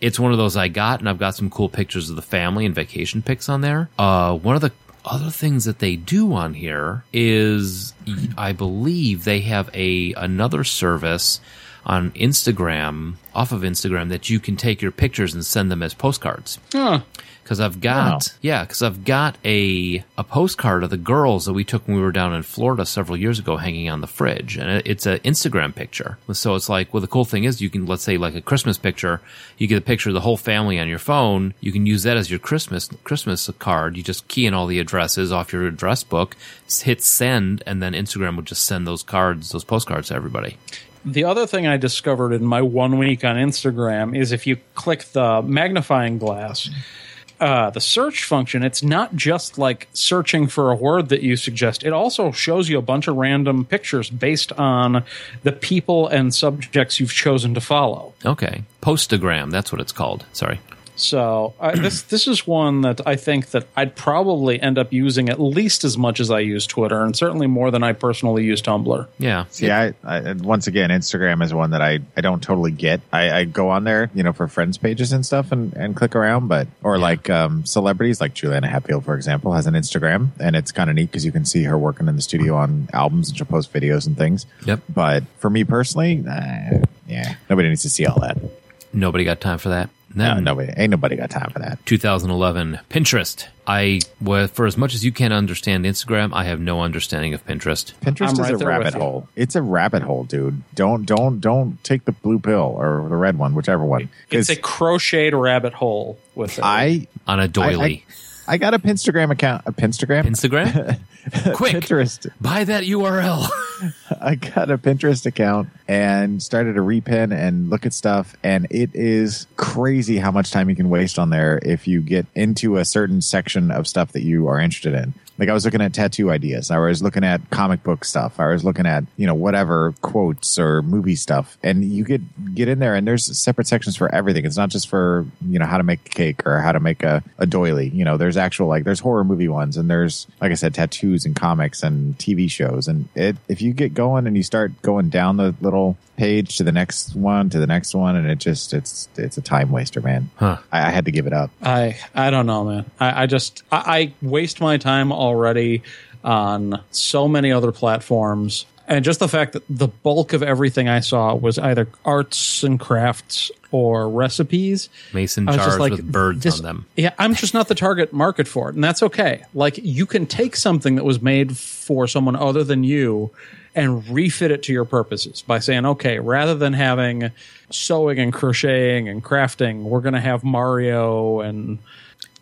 It's one of those I got, and I've got some cool pictures of the family and vacation pics on there. Uh, one of the other things that they do on here is, I believe they have a another service on Instagram, off of Instagram, that you can take your pictures and send them as postcards. Huh. Because I've got, Wow. yeah, because I've got a a postcard of the girls that we took when we were down in Florida several years ago, hanging on the fridge, and it's an Instagram picture. So it's like, well, the cool thing is, you can let's say like a Christmas picture, you get a picture of the whole family on your phone. You can use that as your Christmas Christmas card. You just key in all the addresses off your address book, hit send, and then Instagram will just send those cards, those postcards to everybody. The other thing I discovered in my one week on Instagram is if you click the magnifying glass, uh, the search function, it's not just like searching for a word that you suggest. It also shows you a bunch of random pictures based on the people and subjects you've chosen to follow. Okay, Postagram, that's what it's called. Sorry. So uh, this this is one that I think that I'd probably end up using at least as much as I use Twitter, and certainly more than I personally use Tumblr. Yeah. See, I, I once again, Instagram is one that I, I don't totally get. I, I go on there, you know, for friends pages and stuff, and, and click around. But or like um, celebrities, like Juliana Hatfield, for example, has an Instagram, and it's kind of neat because you can see her working in the studio on albums, and she'll post videos and things. Yep. But for me personally, nah, yeah, nobody needs to see all that. Nobody got time for that. No, Then nobody, ain't nobody got time for that. 2011 Pinterest. I well, for as much as you can't understand Instagram, I have no understanding of Pinterest. Pinterest I'm is right a there rabbit with you. hole. It's a rabbit hole, dude. Don't don't don't take the blue pill or the red one, whichever one. It's 'Cause a crocheted rabbit hole with it. I On a doily. I got a Pinstagram account. A Pinstagram? Instagram? Quick, Pinterest. buy that URL. I got a Pinterest account and started to repin and look at stuff. And it is crazy how much time you can waste on there if you get into a certain section of stuff that you are interested in. Like I was looking at tattoo ideas. I was looking at comic book stuff. I was looking at, you know, whatever quotes or movie stuff. And you get, get in there and there's separate sections for everything. It's not just for, you know, how to make a cake or how to make a, a doily. You know, there's actual, like, there's horror movie ones and there's, like I said, tattoos and comics and TV shows. And it, if you get going and you start going down the little page to the next one to the next one and it just, it's, it's a time waster, man. Huh. I, I had to give it up. I I don't know, man. I, I just I, I waste my time already on so many other platforms, and just the fact that the bulk of everything I saw was either arts and crafts or recipes. Mason jars just like, with birds this- on them. Yeah, I'm just not the target market for it, and that's okay. Like you can take something that was made for someone other than you and refit it to your purposes by saying, okay, rather than having sewing and crocheting and crafting, we're going to have Mario and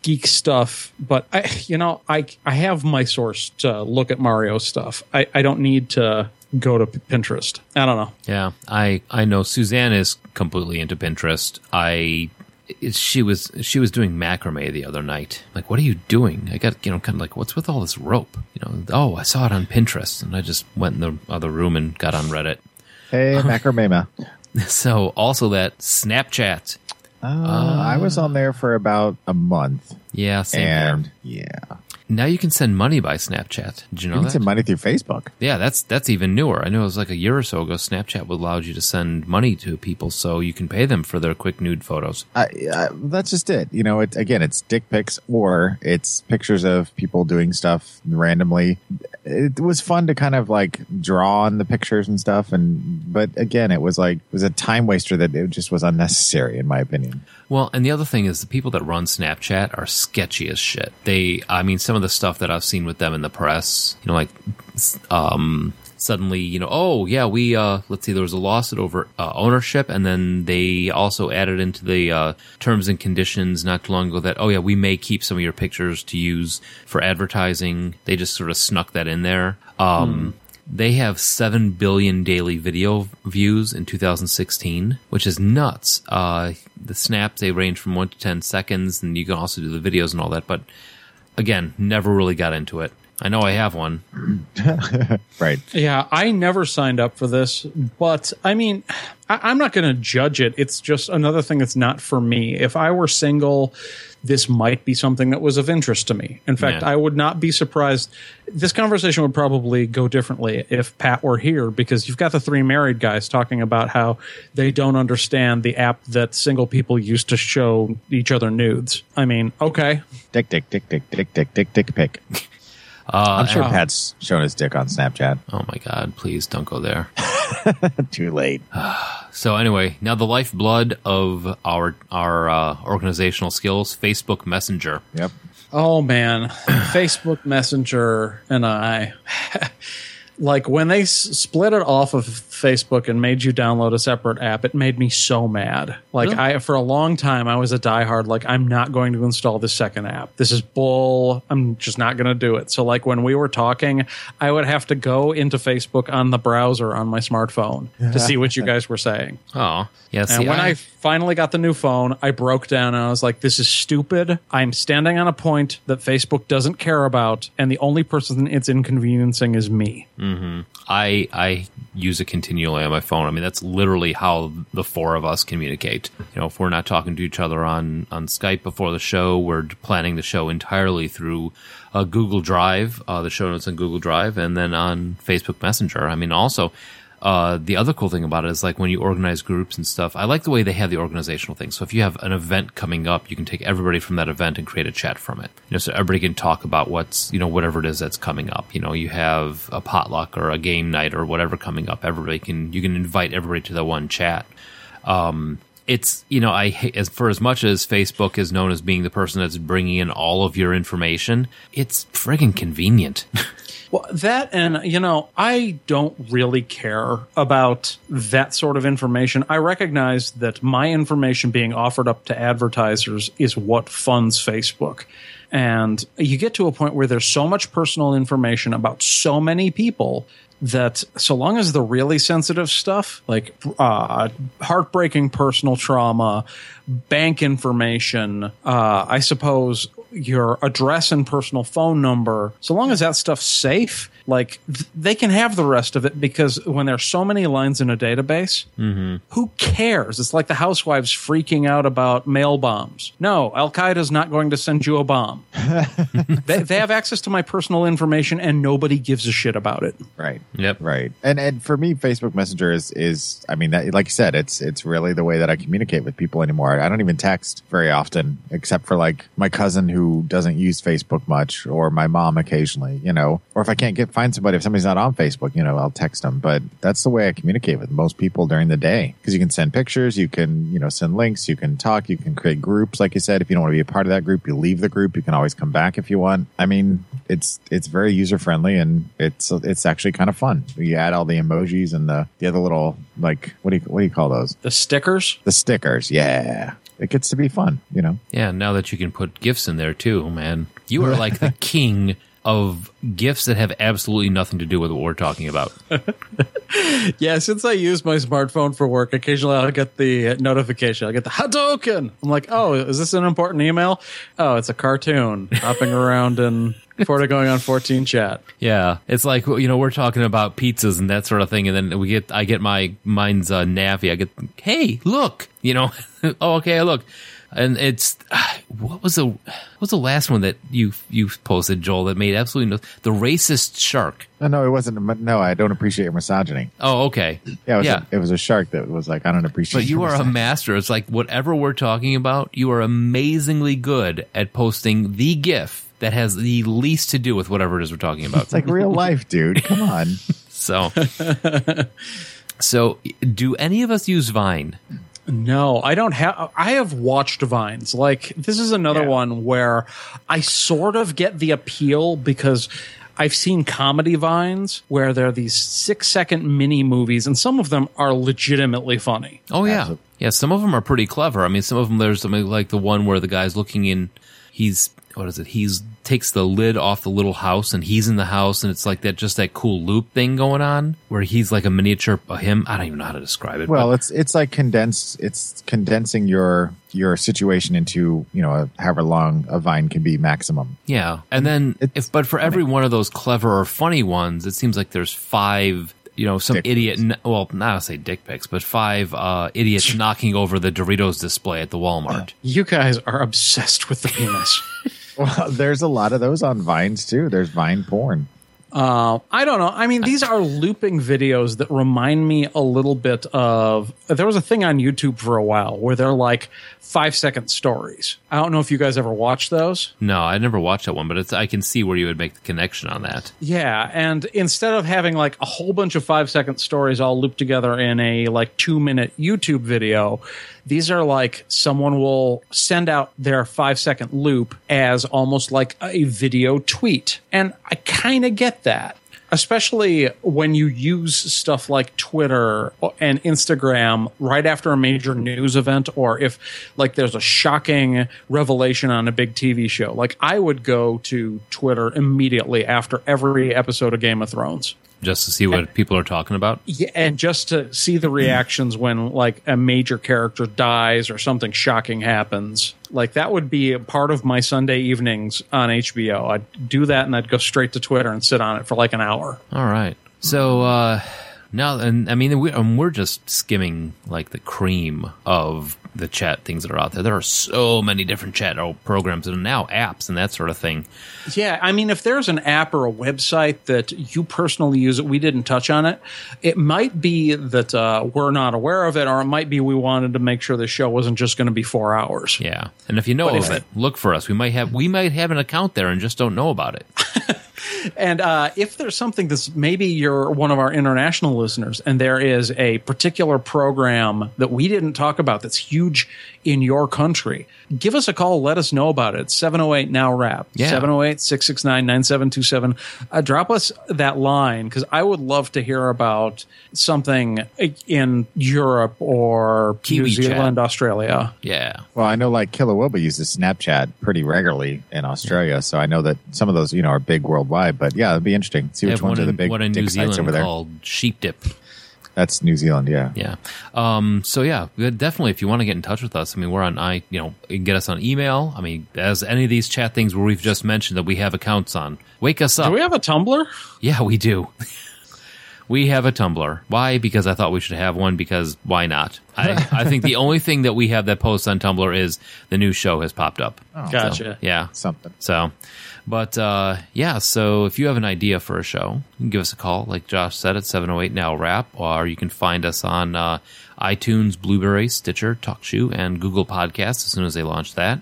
geek stuff. But I, you know, I I have my source to look at Mario stuff. I, I don't need to go to Pinterest. I don't know. Yeah, I I know Suzanne is completely into Pinterest. I it- she was she was doing macrame the other night. Like, what are you doing? I got you know kind of like, what's with all this rope? You know, oh, I saw it on Pinterest, and I just went in the other room and got on Reddit. Hey, macrame. So also that Snapchat. Uh, I was on there for about a month, Yeah, same and here. yeah, Now you can send money by Snapchat. Did you know you can that? send money through Facebook. Yeah, that's that's even newer. I know it was like a year or so ago. Snapchat would allow you to send money to people, so you can pay them for their quick nude photos. I, I, that's just it. You know, it again, it's dick pics or it's pictures of people doing stuff randomly. It was fun to kind of like draw on the pictures and stuff. And but again, it was like it was a time waster that it just was unnecessary in my opinion. Well, and the other thing is the people that run Snapchat are sketchy as shit. They, I mean, some of the stuff that I've seen with them in the press, you know, like, um, suddenly, you know, oh yeah, we, uh, let's see, there was a lawsuit over uh, ownership, and then they also added into the uh, terms and conditions not too long ago that, oh yeah, we may keep some of your pictures to use for advertising. They just sort of snuck that in there. Um, they have 7 billion daily video views in 2016, which is nuts. Uh, the snaps, they range from 1 to 10 seconds, and you can also do the videos and all that. But again, never really got into it. I know I have one. Right. Yeah, I never signed up for this, but I mean, I, I'm not going to judge it. It's just another thing that's not for me. If I were single, this might be something that was of interest to me. In fact, Yeah. I would not be surprised. This conversation would probably go differently if Pat were here because you've got the three married guys talking about how they don't understand the app that single people use to show each other nudes. I mean, okay. Dick, dick, dick, dick, dick, dick, dick, dick, pick. Uh, I'm sure and- Pat's shown his dick on Snapchat. Oh my God, please don't go there. Too late. So anyway, now the lifeblood of our our uh, organizational skills, Facebook Messenger. Yep. Oh man, Facebook Messenger and I. like when they s- split it off of Facebook and made you download a separate app, it made me so mad. Like Really? I, for a long time, I was a diehard. Like I'm not going to install this second app. This is bull. I'm just not going to do it. So like when we were talking, I would have to go into Facebook on the browser on my smartphone to see what you guys were saying. Oh. See, And when I, I finally got the new phone, I broke down and I was like, this is stupid. I'm standing on a point that Facebook doesn't care about, and the only person it's inconveniencing is me. Mm-hmm. I I use it continually on my phone. I mean, that's literally how the four of us communicate. You know, if we're not talking to each other on on Skype before the show, we're planning the show entirely through uh, Google Drive, uh, the show notes on Google Drive, and then on Facebook Messenger. I mean, also. Uh, the other cool thing about it is like when you organize groups and stuff, I like the way they have the organizational thing. So if you have an event coming up, you can take everybody from that event and create a chat from it. You know, so everybody can talk about what's, you know, whatever it is that's coming up. You know, you have a potluck or a game night or whatever coming up. Everybody can, you can invite everybody to the one chat. Um, it's, you know, I as for as much as Facebook is known as being the person that's bringing in all of your information, it's friggin' convenient. Well, that and, you know, I don't really care about that sort of information. I recognize that my information being offered up to advertisers is what funds Facebook. And you get to a point where there's so much personal information about so many people that so long as the really sensitive stuff like uh, heartbreaking personal trauma bank information uh, i suppose your address and personal phone number so long as that stuff's safe like th- they can have the rest of it because when there's so many lines in a database mm-hmm. who cares it's like the housewives freaking out about mail bombs no al-qaeda's not going to send you a bomb they, they have access to my personal information and nobody gives a shit about it Right. Yep. Right. And and for me, Facebook Messenger is is I mean, that, like you said, it's it's really the way that I communicate with people anymore. I don't even text very often, except for like my cousin who doesn't use Facebook much, or my mom occasionally. You know, or if I can't get find somebody, if somebody's not on Facebook, you know, I'll text them. But that's the way I communicate with most people during the day because you can send pictures, you can you know send links, you can talk, you can create groups. Like you said, if you don't want to be a part of that group, you leave the group. You can always come back if you want. I mean, it's it's very user friendly and it's it's actually kind of fun. You add all the emojis and the the other little like what do you what do you call those? the stickers The stickers. Yeah, it gets to be fun. You know. Yeah, now that you can put GIFs in there too, man. You are like the king of GIFs that have absolutely nothing to do with what we're talking about. Yeah, since I use my smartphone for work, occasionally I'll get the notification. I'll get the Hadouken. I'm like, oh, is this an important email? Oh, it's a cartoon hopping around in Florida going on 14 chat. Yeah, it's like you know we're talking about pizzas and that sort of thing, and then we get I get my mine's uh, Navi. I get hey look, you know, oh okay look, and it's what was the what was the last one that you you posted Joel that made absolutely no the racist shark. No, no, it wasn't. No, I don't appreciate your misogyny. Oh okay, Yeah, it was, yeah. A, it was a shark that was like, I don't appreciate. But you are a master. It's like whatever we're talking about, you are amazingly good at posting the GIF that has the least to do with whatever it is we're talking about. It's like real life, dude. Come on. so, so do any of us use Vine? No, I don't have. I have watched Vines. Like this is another Yeah. one where I sort of get the appeal because I've seen comedy Vines where there are these six second mini movies, and some of them are legitimately funny. Oh yeah, Absolutely. yeah. Some of them are pretty clever. I mean, some of them there's something like the one where the guy's looking in. He's what is it? He's takes the lid off the little house and he's in the house and it's like that just that cool loop thing going on where he's like a miniature of him. I don't even know how to describe it. Well, but- it's it's like condensed. It's condensing your your situation into you know a, however long a vine can be maximum. Yeah, and then It's if but for every one of those clever or funny ones, it seems like there's five. You know, some Dick idiot. n- Well, not to say dick pics, but five uh, idiots knocking over the Doritos display at the Walmart. You guys are obsessed with the penis. Well, there's a lot of those on vines too. There's vine porn. Uh, I don't know. I mean, these are looping videos that remind me a little bit of. There was a thing on YouTube for a while where they're like five second stories. I don't know if you guys ever watched those. No, I never watched that one, but it's I can see where you would make the connection on that. Yeah, and instead of having like a whole bunch of five second stories all looped together in a like two minute YouTube video, these are like someone will send out their five second loop as almost like a video tweet. And I kind of get that. Especially when you use stuff like Twitter and Instagram right after a major news event, or if like there's a shocking revelation on a big TV show. Like I would go to Twitter immediately after every episode of Game of Thrones. Just to see what people are talking about. Yeah, and just to see the reactions when like a major character dies or something shocking happens. Like that would be a part of my Sunday evenings on HBO. I'd do that and I'd go straight to Twitter and sit on it for like an hour. All right. So uh now, and I mean, we, um, we're just skimming like the cream of the chat things that are out there. There are so many different chat oh, programs and now apps and that sort of thing. Yeah, I mean, if there's an app or a website that you personally use that we didn't touch on it, it might be that uh, we're not aware of it, or it might be we wanted to make sure the show wasn't just going to be four hours. Yeah, and if you know But of it, look for us. We might have we might have an account there and just don't know about it. And uh, if there's something that's maybe you're one of our international listeners, and there is a particular program that we didn't talk about that's huge in your country, give us a call. Let us know about it. 708 Now Rap. Yeah. 708 669 9727. Uh, Drop us that line because I would love to hear about something in Europe or Kiwi New chat. Zealand, Australia. Yeah, Well, I know like Kilowobba uses Snapchat pretty regularly in Australia, so I know that some of those you know are big worldwide. But yeah, it'd be interesting. See which ones one ones are the in, big one in New dick sites Zealand over there. called Sheep Dip. That's New Zealand. Yeah. Yeah. Um, so yeah, definitely if you want to get in touch with us, I mean, we're on I, you know, you can get us on email. I mean, as any of these chat things where we've just mentioned that we have accounts on, wake us up. Do we have a Tumblr? yeah, we do. we have a Tumblr. Why? Because I thought we should have one because why not? I, I think the only thing that we have that posts on Tumblr is the new show has popped up. So, Gotcha. yeah. Something. So, but uh, yeah, so if you have an idea for a show, you can give us a call, like Josh said, at 708 Now Rap, or you can find us on uh, iTunes, Blubrry, Stitcher, TalkShoe, and Google Podcasts as soon as they launch that.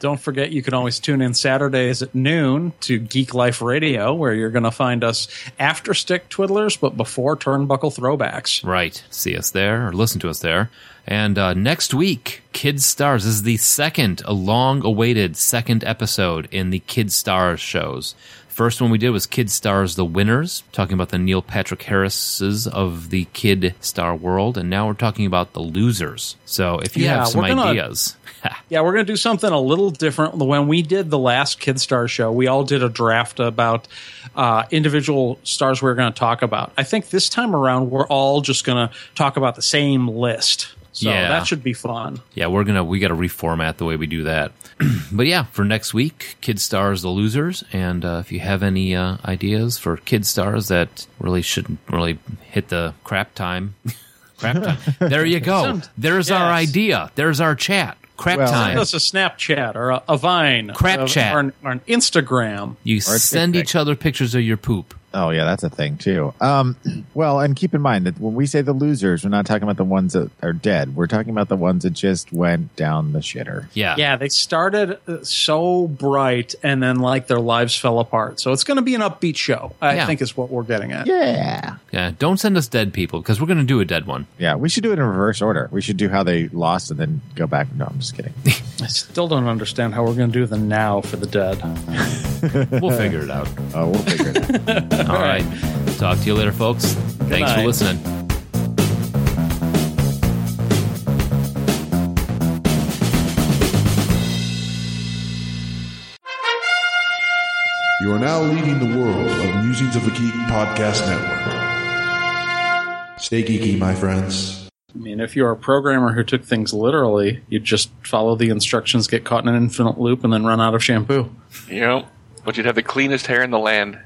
Don't forget, you can always tune in Saturdays at noon to Geek Life Radio, where you're going to find us after Stick Twiddlers, but before Turnbuckle Throwbacks. Right. See us there or listen to us there. And uh, next week, Kid Stars is the second, a long awaited second episode in the Kid Stars shows. First one we did was Kid Stars The Winners, talking about the Neil Patrick Harrises of the Kid Star world. And now we're talking about the losers. So if you Yeah, have some gonna- ideas, Yeah, we're going to do something a little different. When we did the last Kid Star show, we all did a draft about uh, individual stars we are going to talk about. I think this time around, we're all just going to talk about the same list. So Yeah. that should be fun. yeah, we're gonna we got to reformat the way we do that. but yeah, for next week, Kid Stars the losers, and uh, if you have any uh, ideas for Kid Stars that really shouldn't really hit the crap time, crap time. There you go. Some- There's our idea. There's our chat. Crap Well- time. Send us a Snapchat or a, a Vine, Crap or, chat. or an, or an Instagram. You Or send each other pictures of your poop. Oh yeah, that's a thing too. Um, well, and keep in mind that when we say the losers, we're not talking about the ones that are dead. We're talking about the ones that just went down the shitter. Yeah. Yeah, they started uh, so bright and then like their lives fell apart. So it's going to be an upbeat show. I Yeah. think is what we're getting at. Yeah, Yeah. Don't send us dead people because we're going to do a dead one. yeah. We should do it in reverse order. We should do how they lost and then go back. No, I'm just kidding. I still don't understand how we're going to do the now for the dead. We'll figure it out. Oh, we'll figure it out. All right. Talk to you later, folks. Thanks for night. listening. You are now leading the world of Musings of a Geek podcast network. Stay geeky, my friends. I mean, if you're a programmer who took things literally, you'd just follow the instructions, get caught in an infinite loop, and then run out of shampoo. You know, but you'd have the cleanest hair in the land.